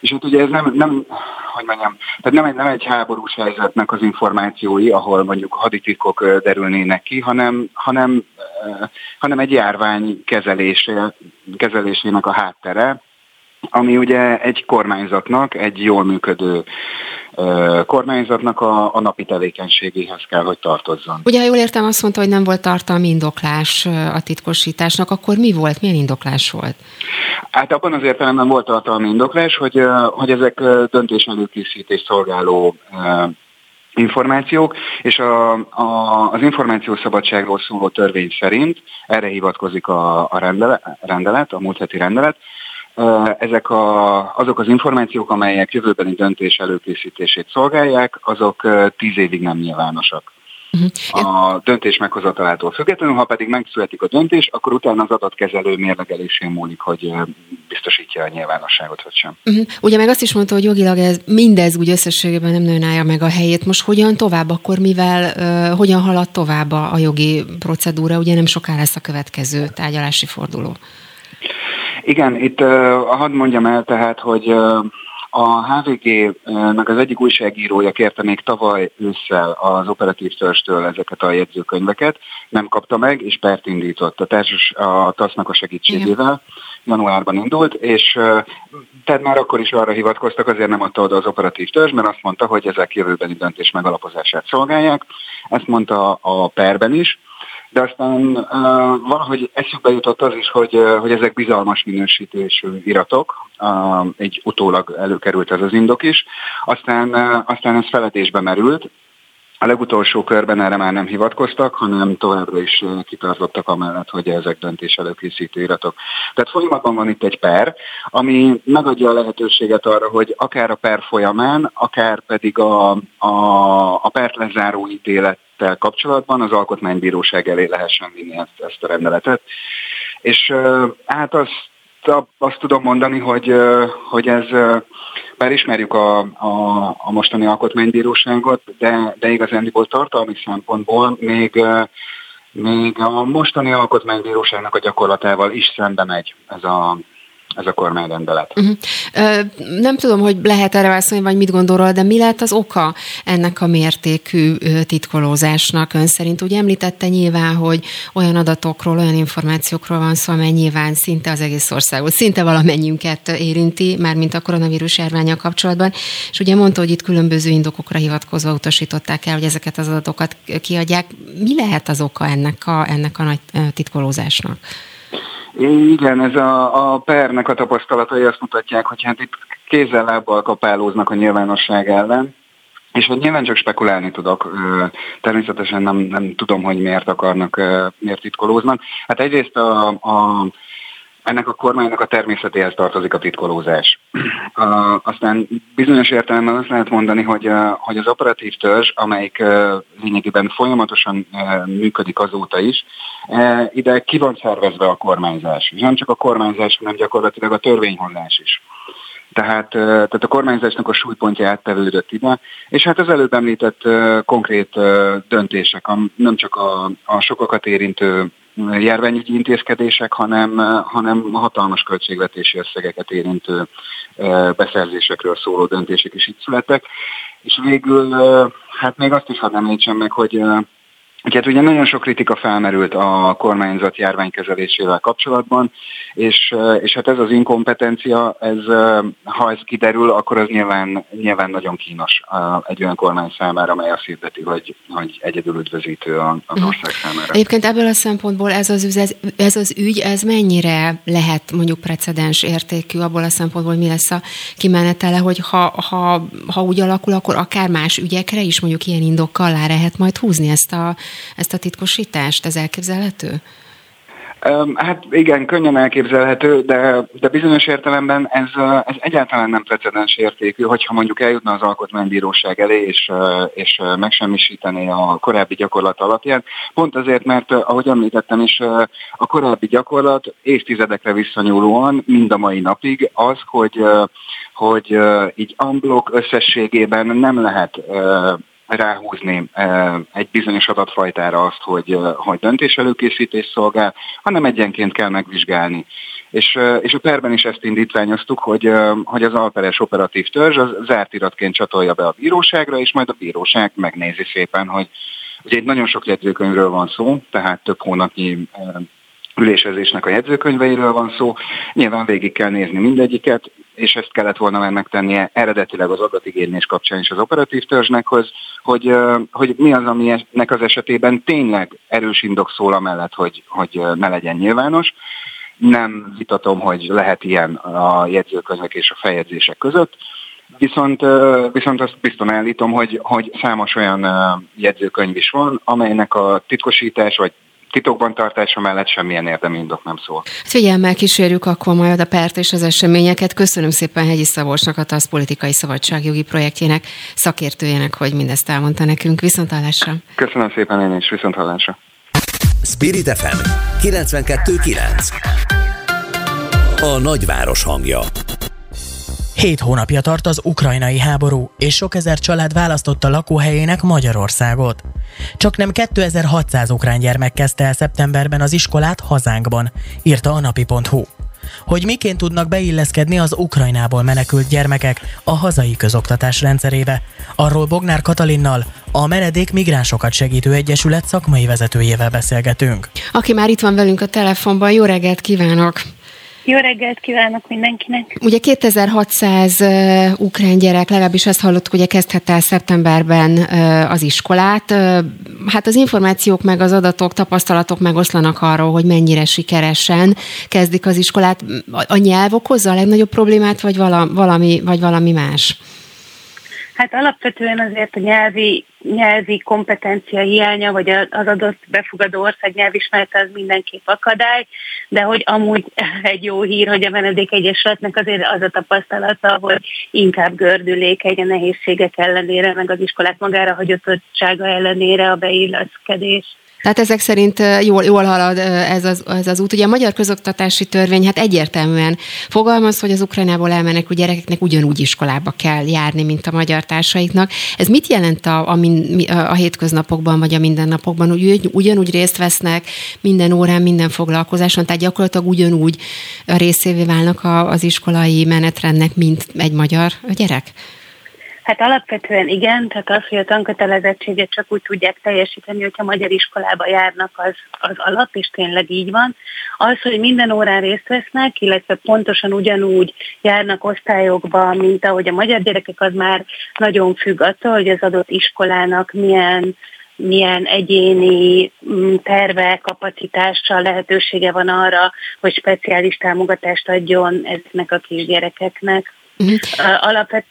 és itt ugye ez nem, nem hogy mondjam, tehát nem egy, nem egy háborús helyzetnek az információi, ahol mondjuk hadititkok derülnének ki, hanem, hanem, hanem egy járvány kezelése, kezelésének a háttere, ami ugye egy kormányzatnak, egy jól működő kormányzatnak a, a napi tevékenységéhez kell, hogy tartozzon. Ugye, ha jól értem, azt mondta, hogy nem volt tartalmi indoklás a titkosításnak, akkor mi volt? Milyen indoklás volt? Hát abban az értelemben volt tartalmi indoklás, hogy, hogy ezek döntés előkészítés szolgáló információk, és a, a, az információszabadságról szóló törvény szerint erre hivatkozik a, a rendelet, rendelet, a múlt heti rendelet, ezek a, azok az információk, amelyek jövőbeni döntés előkészítését szolgálják, azok tíz évig nem nyilvánosak. Uh-huh. A döntés meghozatalától függetlenül, ha pedig megszületik a döntés, akkor utána az adatkezelő mérlegelésén múlik, hogy biztosítja a nyilvánosságot, vagy sem. Uh-huh. Ugye meg azt is mondta, hogy jogilag ez, mindez úgy összességében nem nőn állja meg a helyét. Most hogyan tovább, akkor mivel, uh, hogyan halad tovább a, a jogi procedúra? Ugye nem soká lesz a következő tárgyalási forduló. Igen, itt uh, hadd mondjam el tehát, hogy uh, a HVG-nek az egyik újságírója kérte még tavaly ősszel az operatív törstől ezeket a jegyzőkönyveket, nem kapta meg, és pert indított a társas a TASZ-nak a segítségével. Igen. Januárban indult, és tehát már akkor is arra hivatkoztak, azért nem adta oda az operatív törzs, mert azt mondta, hogy ezek jövőbeni döntés megalapozását szolgálják. Ezt mondta a perben is, de aztán uh, valahogy eszükbe jutott az is, hogy, uh, hogy ezek bizalmas minősítésű iratok, uh, egy utólag előkerült ez az indok is, aztán, uh, aztán ez feledésbe merült, a legutolsó körben erre már nem hivatkoztak, hanem továbbra is kitartottak amellett, hogy ezek döntés előkészítő iratok. Tehát folyamatban van itt egy per, ami megadja a lehetőséget arra, hogy akár a per folyamán, akár pedig a, a, a pert lezáró ítélettel kapcsolatban az alkotmánybíróság elé lehessen vinni ezt, ezt a rendeletet. És hát azt azt tudom mondani, hogy, hogy ez, bár ismerjük a, a, a mostani alkotmánybíróságot, de, de igazándiból tartalmi szempontból még, még a mostani alkotmánybíróságnak a gyakorlatával is szembe megy ez a, ez a kormányrendelet. Uh-huh. Nem tudom, hogy lehet erre válaszolni, vagy mit gondol, de mi lehet az oka ennek a mértékű titkolózásnak ön szerint? Ugye említette nyilván, hogy olyan adatokról, olyan információkról van szó, amely nyilván szinte az egész országot, szinte valamennyünket érinti, már mint a koronavírus járványa kapcsolatban, és ugye mondta, hogy itt különböző indokokra hivatkozva utasították el, hogy ezeket az adatokat kiadják. Mi lehet az oka ennek a, ennek a nagy titkolózásnak? Igen, ez a, a pernek a tapasztalatai azt mutatják, hogy hát itt kézzel-lábbal kapálóznak a nyilvánosság ellen, és hogy nyilván csak spekulálni tudok, természetesen nem, nem tudom, hogy miért akarnak, miért titkolóznak. Hát egyrészt a, a ennek a kormánynak a természetéhez tartozik a titkolózás. Aztán bizonyos értelemben azt lehet mondani, hogy, uh, hogy az operatív törzs, amelyik lényegében folyamatosan működik azóta is, ide ki van szervezve a kormányzás. És nem csak a kormányzás, hanem gyakorlatilag a törvényhozás is. Tehát, tehát a kormányzásnak a súlypontja áttevődött ide, és hát az előbb említett konkrét döntések, nem csak a, a sokakat érintő járványügyi intézkedések, hanem, hanem hatalmas költségvetési összegeket érintő beszerzésekről szóló döntések is itt születtek. És végül, hát még azt is hadd említsem meg, hogy Hát ugye nagyon sok kritika felmerült a kormányzat járványkezelésével kapcsolatban, és, és hát ez az inkompetencia, ez, ha ez kiderül, akkor az nyilván, nyilván nagyon kínos egy olyan kormány számára, amely azt hirdeti, hogy, hogy egyedül üdvözítő az mhm. ország számára. Egyébként ebből a szempontból ez az, ügy, ez, ez az ügy, ez mennyire lehet mondjuk precedens értékű abból a szempontból, hogy mi lesz a kimenetele, hogy ha, ha, ha úgy alakul, akkor akár más ügyekre is mondjuk ilyen indokkal le lehet majd húzni ezt a ezt a titkosítást? Ez elképzelhető? Hát igen, könnyen elképzelhető, de, de bizonyos értelemben ez, ez egyáltalán nem precedens értékű, hogyha mondjuk eljutna az alkotmánybíróság elé, és, és megsemmisíteni a korábbi gyakorlat alapján. Pont azért, mert ahogy említettem is, a korábbi gyakorlat évtizedekre visszanyúlóan, mind a mai napig az, hogy, hogy így unblock összességében nem lehet ráhúzni egy bizonyos adatfajtára azt, hogy, hogy döntéselőkészítés szolgál, hanem egyenként kell megvizsgálni. És, és a perben is ezt indítványoztuk, hogy, hogy az alperes operatív törzs az zárt iratként csatolja be a bíróságra, és majd a bíróság megnézi szépen, hogy ugye egy nagyon sok jegyzőkönyvről van szó, tehát több hónapnyi ülésezésnek a jegyzőkönyveiről van szó. Nyilván végig kell nézni mindegyiket, és ezt kellett volna már megtennie eredetileg az adatigénylés kapcsán is az operatív törzsnek, hogy, hogy, hogy mi az, aminek az esetében tényleg erős indok szól amellett, hogy, hogy ne legyen nyilvános. Nem vitatom, hogy lehet ilyen a jegyzőkönyvek és a feljegyzések között, Viszont, viszont azt biztos állítom, hogy, hogy számos olyan jegyzőkönyv is van, amelynek a titkosítás vagy titokban tartása mellett semmilyen érdemi indok nem szól. Figyelmel kísérjük akkor majd a pert és az eseményeket. Köszönöm szépen Hegyi Szabolcsnak, a TASZ politikai szabadságjogi projektjének szakértőjének, hogy mindezt elmondta nekünk. Viszontlátásra! Köszönöm szépen én is, viszontlátásra! Spirit FM 92.9 A nagyváros hangja Hét hónapja tart az ukrajnai háború, és sok ezer család választotta lakóhelyének Magyarországot. Csak nem 2600 ukrán gyermek kezdte el szeptemberben az iskolát hazánkban, írta a napi.hu. hogy miként tudnak beilleszkedni az Ukrajnából menekült gyermekek a hazai közoktatás rendszerébe. Arról Bognár Katalinnal, a Menedék Migránsokat Segítő Egyesület szakmai vezetőjével beszélgetünk. Aki már itt van velünk a telefonban, jó reggelt kívánok! Jó reggelt kívánok mindenkinek! Ugye 2600 uh, ukrán gyerek, legalábbis azt hallottuk, hogy kezdhette el szeptemberben uh, az iskolát. Uh, hát az információk meg az adatok, tapasztalatok megoszlanak arról, hogy mennyire sikeresen kezdik az iskolát. A, a nyelv okozza a legnagyobb problémát, vagy valami, vagy valami más? Hát alapvetően azért a nyelvi, nyelvi kompetencia hiánya, vagy az adott befogadó ország nyelvismerete az mindenképp akadály, de hogy amúgy egy jó hír, hogy a Menedék Egyesületnek azért az a tapasztalata, hogy inkább gördülékeny a nehézségek ellenére, meg az iskolák magára hagyottsága ellenére a beilleszkedés. Tehát ezek szerint jól, jól halad ez az, ez az út. Ugye a magyar közoktatási törvény hát egyértelműen fogalmaz, hogy az Ukrajnából elmenekülő gyerekeknek ugyanúgy iskolába kell járni, mint a magyar társaiknak. Ez mit jelent a, a, a hétköznapokban, vagy a mindennapokban? Úgy, ugyanúgy részt vesznek minden órán, minden foglalkozáson, tehát gyakorlatilag ugyanúgy részévé válnak a, az iskolai menetrendnek, mint egy magyar gyerek? Hát alapvetően igen, tehát az, hogy a tankötelezettséget csak úgy tudják teljesíteni, hogyha magyar iskolába járnak, az, az alap, és tényleg így van. Az, hogy minden órán részt vesznek, illetve pontosan ugyanúgy járnak osztályokba, mint ahogy a magyar gyerekek, az már nagyon függ attól, hogy az adott iskolának milyen milyen egyéni mm, terve, kapacitással lehetősége van arra, hogy speciális támogatást adjon ezeknek a kisgyerekeknek. Uh-huh. Alapvet,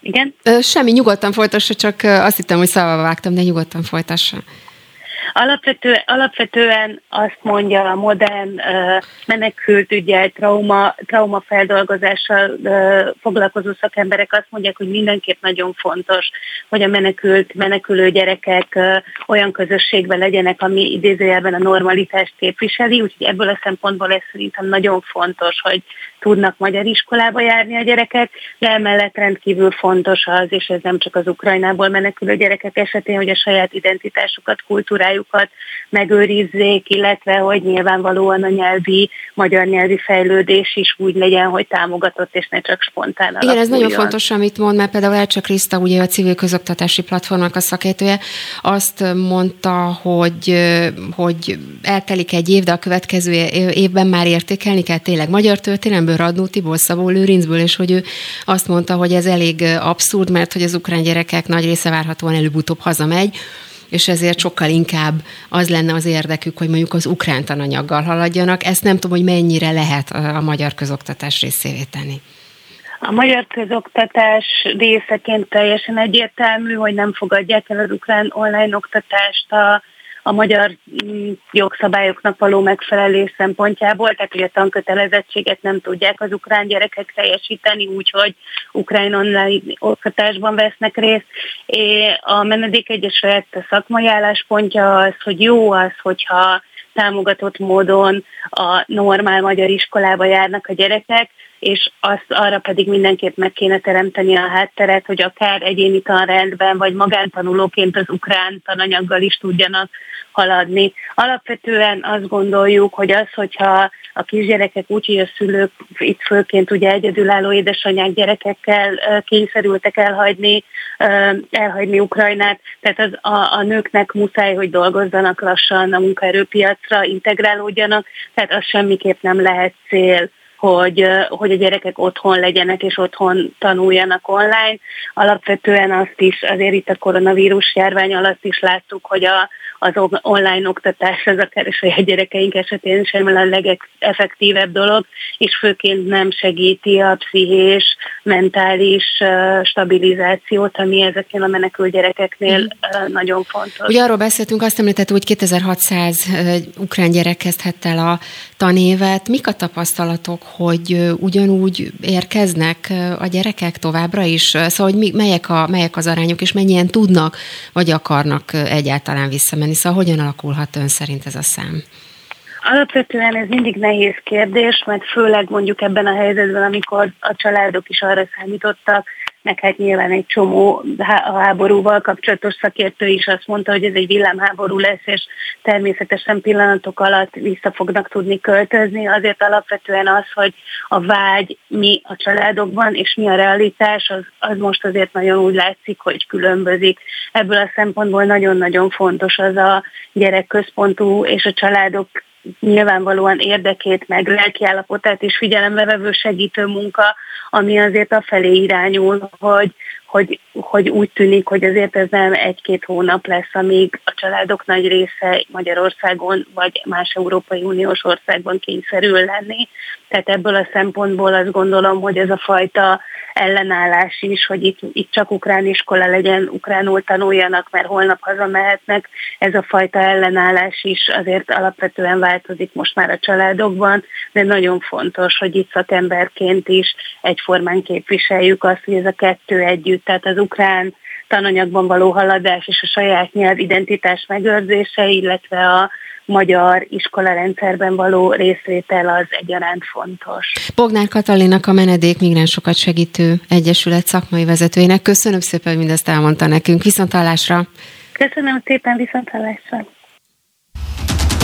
igen? Semmi, nyugodtan folytassa, csak azt hittem, hogy szavával vágtam, de nyugodtan folytassa. Alapvető, alapvetően azt mondja a modern uh, menekült ügyel, trauma, trauma feldolgozással uh, foglalkozó szakemberek azt mondják, hogy mindenképp nagyon fontos, hogy a menekült, menekülő gyerekek uh, olyan közösségben legyenek, ami idézőjelben a normalitást képviseli, úgyhogy ebből a szempontból ez szerintem nagyon fontos, hogy tudnak magyar iskolába járni a gyerekek, de emellett rendkívül fontos az, és ez nem csak az Ukrajnából menekülő gyerekek esetén, hogy a saját identitásukat, kultúrájukat megőrizzék, illetve hogy nyilvánvalóan a nyelvi, magyar nyelvi fejlődés is úgy legyen, hogy támogatott, és ne csak spontán alakuljon. Igen, ez nagyon fontos, amit mond, mert például Elcsak Kriszta, ugye a civil közoktatási platformnak a szakértője, azt mondta, hogy, hogy eltelik egy év, de a következő évben már értékelni kell tényleg magyar történelem, Ebből Radnótiból, Szabó Lőrincből, és hogy ő azt mondta, hogy ez elég abszurd, mert hogy az ukrán gyerekek nagy része várhatóan előbb-utóbb hazamegy, és ezért sokkal inkább az lenne az érdekük, hogy mondjuk az ukrán tananyaggal haladjanak. Ezt nem tudom, hogy mennyire lehet a magyar közoktatás részévé tenni. A magyar közoktatás részeként teljesen egyértelmű, hogy nem fogadják el az ukrán online oktatást a a magyar mm, jogszabályoknak való megfelelés szempontjából, tehát hogy a tankötelezettséget nem tudják az ukrán gyerekek teljesíteni, úgyhogy ukrán online oktatásban vesznek részt. Egyesület a szakmai álláspontja az, hogy jó az, hogyha támogatott módon a normál magyar iskolába járnak a gyerekek, és azt arra pedig mindenképp meg kéne teremteni a hátteret, hogy akár egyéni tanrendben, vagy magántanulóként az ukrán tananyaggal is tudjanak haladni. Alapvetően azt gondoljuk, hogy az, hogyha a kisgyerekek úgy, hogy a szülők itt főként ugye egyedülálló édesanyák gyerekekkel kényszerültek elhagyni, elhagyni Ukrajnát, tehát az, a, a nőknek muszáj, hogy dolgozzanak lassan a munkaerőpiacra, integrálódjanak, tehát az semmiképp nem lehet cél hogy, hogy a gyerekek otthon legyenek és otthon tanuljanak online. Alapvetően azt is, azért itt a koronavírus járvány alatt is láttuk, hogy a, az online oktatás az akár a saját gyerekeink esetén sem a legeffektívebb dolog, és főként nem segíti a pszichés, mentális stabilizációt, ami ezeken a menekült gyerekeknél mm. nagyon fontos. Ugye arról beszéltünk, azt említett, hogy 2600 ukrán gyerek kezdhette el a tanévet. Mik a tapasztalatok, hogy ugyanúgy érkeznek a gyerekek továbbra is? Szóval, hogy melyek, a, melyek az arányok, és mennyien tudnak, vagy akarnak egyáltalán visszamenni? Szóval hogyan alakulhat ön szerint ez a szám? Alapvetően ez mindig nehéz kérdés, mert főleg mondjuk ebben a helyzetben, amikor a családok is arra számítottak, meg hát nyilván egy csomó háborúval kapcsolatos szakértő is azt mondta, hogy ez egy villámháború lesz, és természetesen pillanatok alatt vissza fognak tudni költözni. Azért alapvetően az, hogy a vágy mi a családokban, és mi a realitás, az, az most azért nagyon úgy látszik, hogy különbözik. Ebből a szempontból nagyon-nagyon fontos az a gyerekközpontú és a családok nyilvánvalóan érdekét, meg lelkiállapotát is figyelembe vevő segítő munka, ami azért a felé irányul, hogy, hogy, hogy úgy tűnik, hogy azért ez nem egy-két hónap lesz, amíg a családok nagy része Magyarországon vagy más Európai Uniós országban kényszerül lenni. Tehát ebből a szempontból azt gondolom, hogy ez a fajta ellenállás is, hogy itt, itt csak ukrán iskola legyen, ukránul tanuljanak, mert holnap hazamehetnek. Ez a fajta ellenállás is azért alapvetően változik most már a családokban, de nagyon fontos, hogy itt szakemberként is egyformán képviseljük azt, hogy ez a kettő együtt, tehát az ukrán tananyagban való haladás és a saját nyelv identitás megőrzése, illetve a magyar iskolarendszerben való részvétel az egyaránt fontos. Bognár Katalinak a Menedék Migránsokat Segítő Egyesület szakmai vezetőjének köszönöm szépen, hogy mindezt elmondta nekünk. Viszontalásra! Köszönöm szépen, viszontalásra!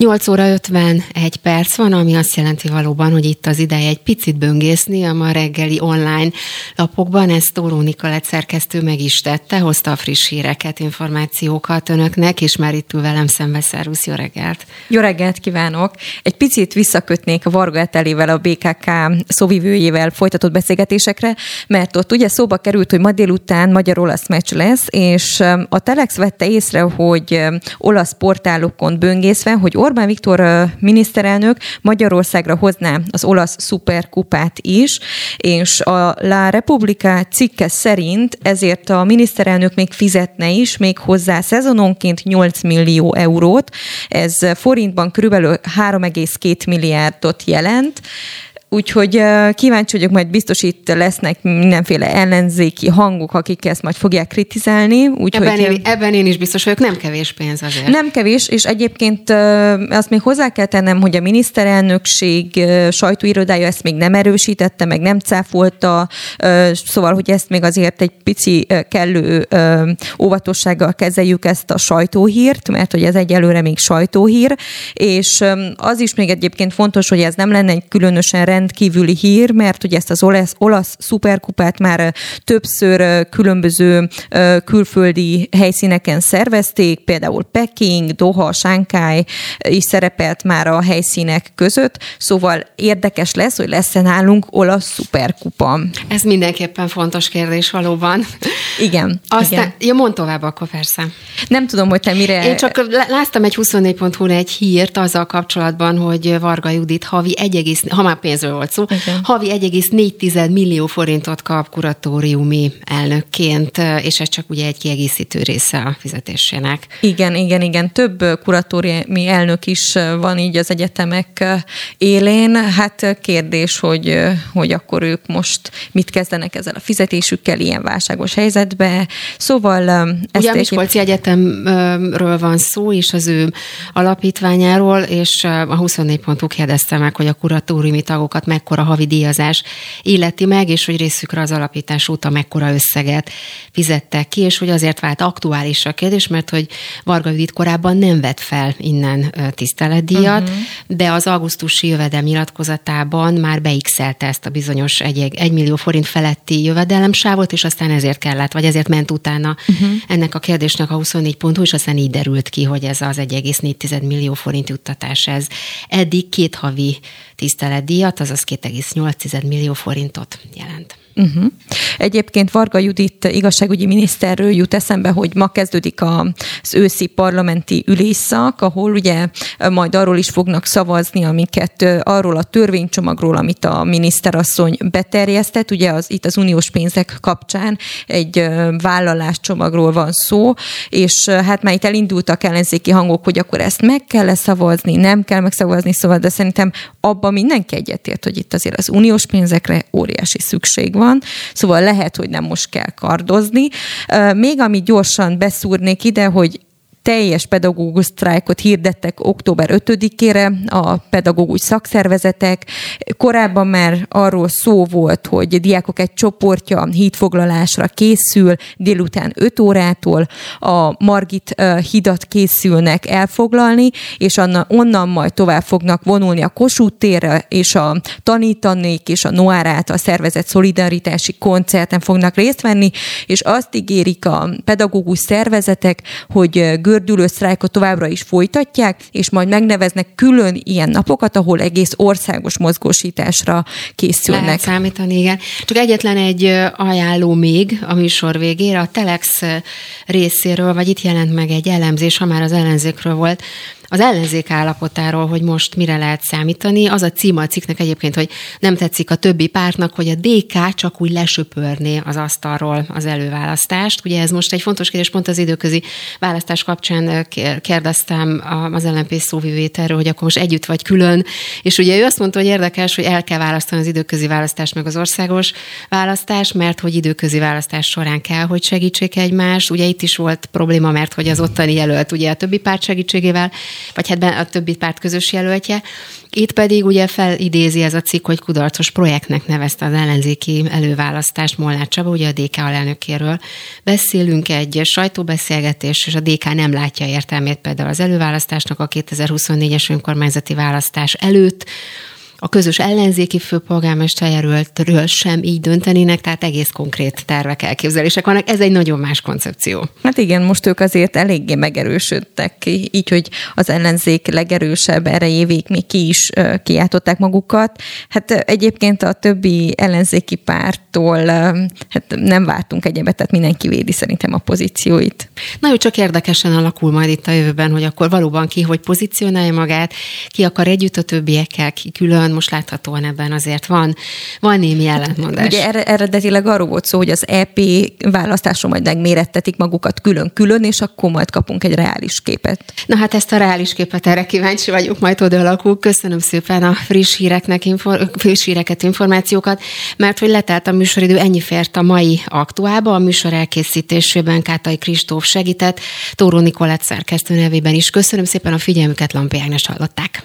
8 óra 51 perc van, ami azt jelenti valóban, hogy itt az ideje egy picit böngészni a ma reggeli online lapokban. Ezt Tóró Nikolett szerkesztő meg is tette, hozta a friss híreket, információkat önöknek, és már itt ül velem szembe. Szervusz, jó reggelt! Jó reggelt kívánok! Egy picit visszakötnék a Varga Etelével, a BKK szóvivőjével folytatott beszélgetésekre, mert ott ugye szóba került, hogy ma délután magyar-olasz meccs lesz, és a Telex vette észre, hogy olasz portálokon böngészve, hogy Orbán Viktor miniszterelnök Magyarországra hozná az olasz szuperkupát is, és a La Repubblica cikke szerint ezért a miniszterelnök még fizetne is, még hozzá szezononként 8 millió eurót, ez forintban körülbelül 3,2 milliárdot jelent, Úgyhogy kíváncsi vagyok, majd biztos itt lesznek mindenféle ellenzéki hangok, akik ezt majd fogják kritizálni. Úgyhogy ebben, én, ebben én is biztos vagyok, nem kevés pénz azért. Nem kevés, és egyébként azt még hozzá kell tennem, hogy a miniszterelnökség sajtóirodája ezt még nem erősítette, meg nem cáfolta, szóval, hogy ezt még azért egy pici kellő óvatossággal kezeljük ezt a sajtóhírt, mert hogy ez egyelőre még sajtóhír, és az is még egyébként fontos, hogy ez nem lenne egy különösen rendkívüli hír, mert ugye ezt az olasz, olasz szuperkupát már többször különböző külföldi helyszíneken szervezték, például Peking, Doha, Shanghai is szerepelt már a helyszínek között, szóval érdekes lesz, hogy lesz-e nálunk olasz szuperkupa. Ez mindenképpen fontos kérdés valóban. Igen. Aztán, igen. ja, mond tovább akkor persze. Nem tudom, hogy te mire... Én csak láttam egy 24hu egy hírt azzal kapcsolatban, hogy Varga Judit havi 1, ha már pénzről pénzről volt szó. Igen. Havi 1,4 millió forintot kap kuratóriumi elnökként, és ez csak ugye egy kiegészítő része a fizetésének. Igen, igen, igen. Több kuratóriumi elnök is van így az egyetemek élén. Hát kérdés, hogy, hogy akkor ők most mit kezdenek ezzel a fizetésükkel ilyen válságos helyzetbe. Szóval ezt Ugye a Miskolci egy... Egyetemről van szó, és az ő alapítványáról, és a 24 pontú kérdezte meg, hogy a kuratóriumi tagokat tagokat mekkora havi díjazás illeti meg, és hogy részükre az alapítás óta mekkora összeget fizettek ki, és hogy azért vált aktuális a kérdés, mert hogy Varga Judit korábban nem vett fel innen tiszteletdíjat, uh-huh. de az augusztusi jövedelem nyilatkozatában már beixelte ezt a bizonyos 1, millió forint feletti jövedelemsávot, és aztán ezért kellett, vagy ezért ment utána uh-huh. ennek a kérdésnek a 24 pontú, és aztán így derült ki, hogy ez az 1,4 millió forint juttatás, ez eddig két havi tiszteletdíjat, azaz 2,8 millió forintot jelent. Uh-huh. Egyébként Varga Judit igazságügyi miniszterről jut eszembe, hogy ma kezdődik az őszi parlamenti ülésszak, ahol ugye majd arról is fognak szavazni, amiket arról a törvénycsomagról, amit a miniszterasszony beterjesztett, ugye az, itt az uniós pénzek kapcsán egy vállaláscsomagról van szó, és hát már itt elindultak ellenzéki hangok, hogy akkor ezt meg kell szavazni, nem kell megszavazni, szóval, de szerintem abban mindenki egyetért, hogy itt azért az uniós pénzekre óriási szükség van, szóval lehet, hogy nem most kell kardozni. Még amit gyorsan beszúrnék ide, hogy teljes pedagógus sztrájkot hirdettek október 5-ére a pedagógus szakszervezetek. Korábban már arról szó volt, hogy a diákok egy csoportja hídfoglalásra készül délután 5 órától a Margit hidat készülnek elfoglalni, és onnan majd tovább fognak vonulni a Kossuth térre, és a tanítanék és a Noárát a szervezet szolidaritási koncerten fognak részt venni, és azt ígérik a pedagógus szervezetek, hogy gördülő sztrájkot továbbra is folytatják, és majd megneveznek külön ilyen napokat, ahol egész országos mozgósításra készülnek. Lehet számítani, igen. Csak egyetlen egy ajánló még a műsor végére, a Telex részéről, vagy itt jelent meg egy elemzés, ha már az ellenzékről volt, az ellenzék állapotáról, hogy most mire lehet számítani. Az a címa a cikknek egyébként, hogy nem tetszik a többi pártnak, hogy a DK csak úgy lesöpörné az asztalról az előválasztást. Ugye ez most egy fontos kérdés, pont az időközi választás kapcsán kérdeztem az LNP szóvivét erről, hogy akkor most együtt vagy külön, és ugye ő azt mondta, hogy érdekes, hogy el kell választani az időközi választást meg az országos választást, mert hogy időközi választás során kell, hogy segítsék egymást. Ugye itt is volt probléma, mert hogy az ottani jelölt ugye a többi párt segítségével vagy hát a többi párt közös jelöltje. Itt pedig ugye felidézi ez a cikk, hogy kudarcos projektnek nevezte az ellenzéki előválasztást Molnár Csaba, ugye a DK alelnökéről. Beszélünk egy sajtóbeszélgetés, és a DK nem látja értelmét például az előválasztásnak a 2024-es önkormányzati választás előtt, a közös ellenzéki főpolgármesterjelöltről sem így döntenének, tehát egész konkrét tervek, elképzelések vannak. Ez egy nagyon más koncepció. Hát igen, most ők azért eléggé megerősödtek ki, így, hogy az ellenzék legerősebb erejévég még ki is kiáltották magukat. Hát egyébként a többi ellenzéki pártól hát nem vártunk egyebet, tehát mindenki védi szerintem a pozícióit. Na jó, csak érdekesen alakul majd itt a jövőben, hogy akkor valóban ki hogy pozícionálja magát, ki akar együtt a többiekkel, ki külön, van, most láthatóan ebben azért van, van némi ellentmondás. Hát, ugye eredetileg arról volt szó, hogy az EP választáson majd megmérettetik magukat külön-külön, és akkor majd kapunk egy reális képet. Na hát ezt a reális képet erre kíváncsi vagyunk, majd hogy alakul. Köszönöm szépen a friss híreknek, infor, friss híreket, információkat, mert hogy letelt a műsoridő, ennyi fért a mai aktuálba. A műsor elkészítésében Kátai Kristóf segített, Tóró Nikolett szerkesztő nevében is. Köszönöm szépen a figyelmüket, Lampi Ágnes hallották.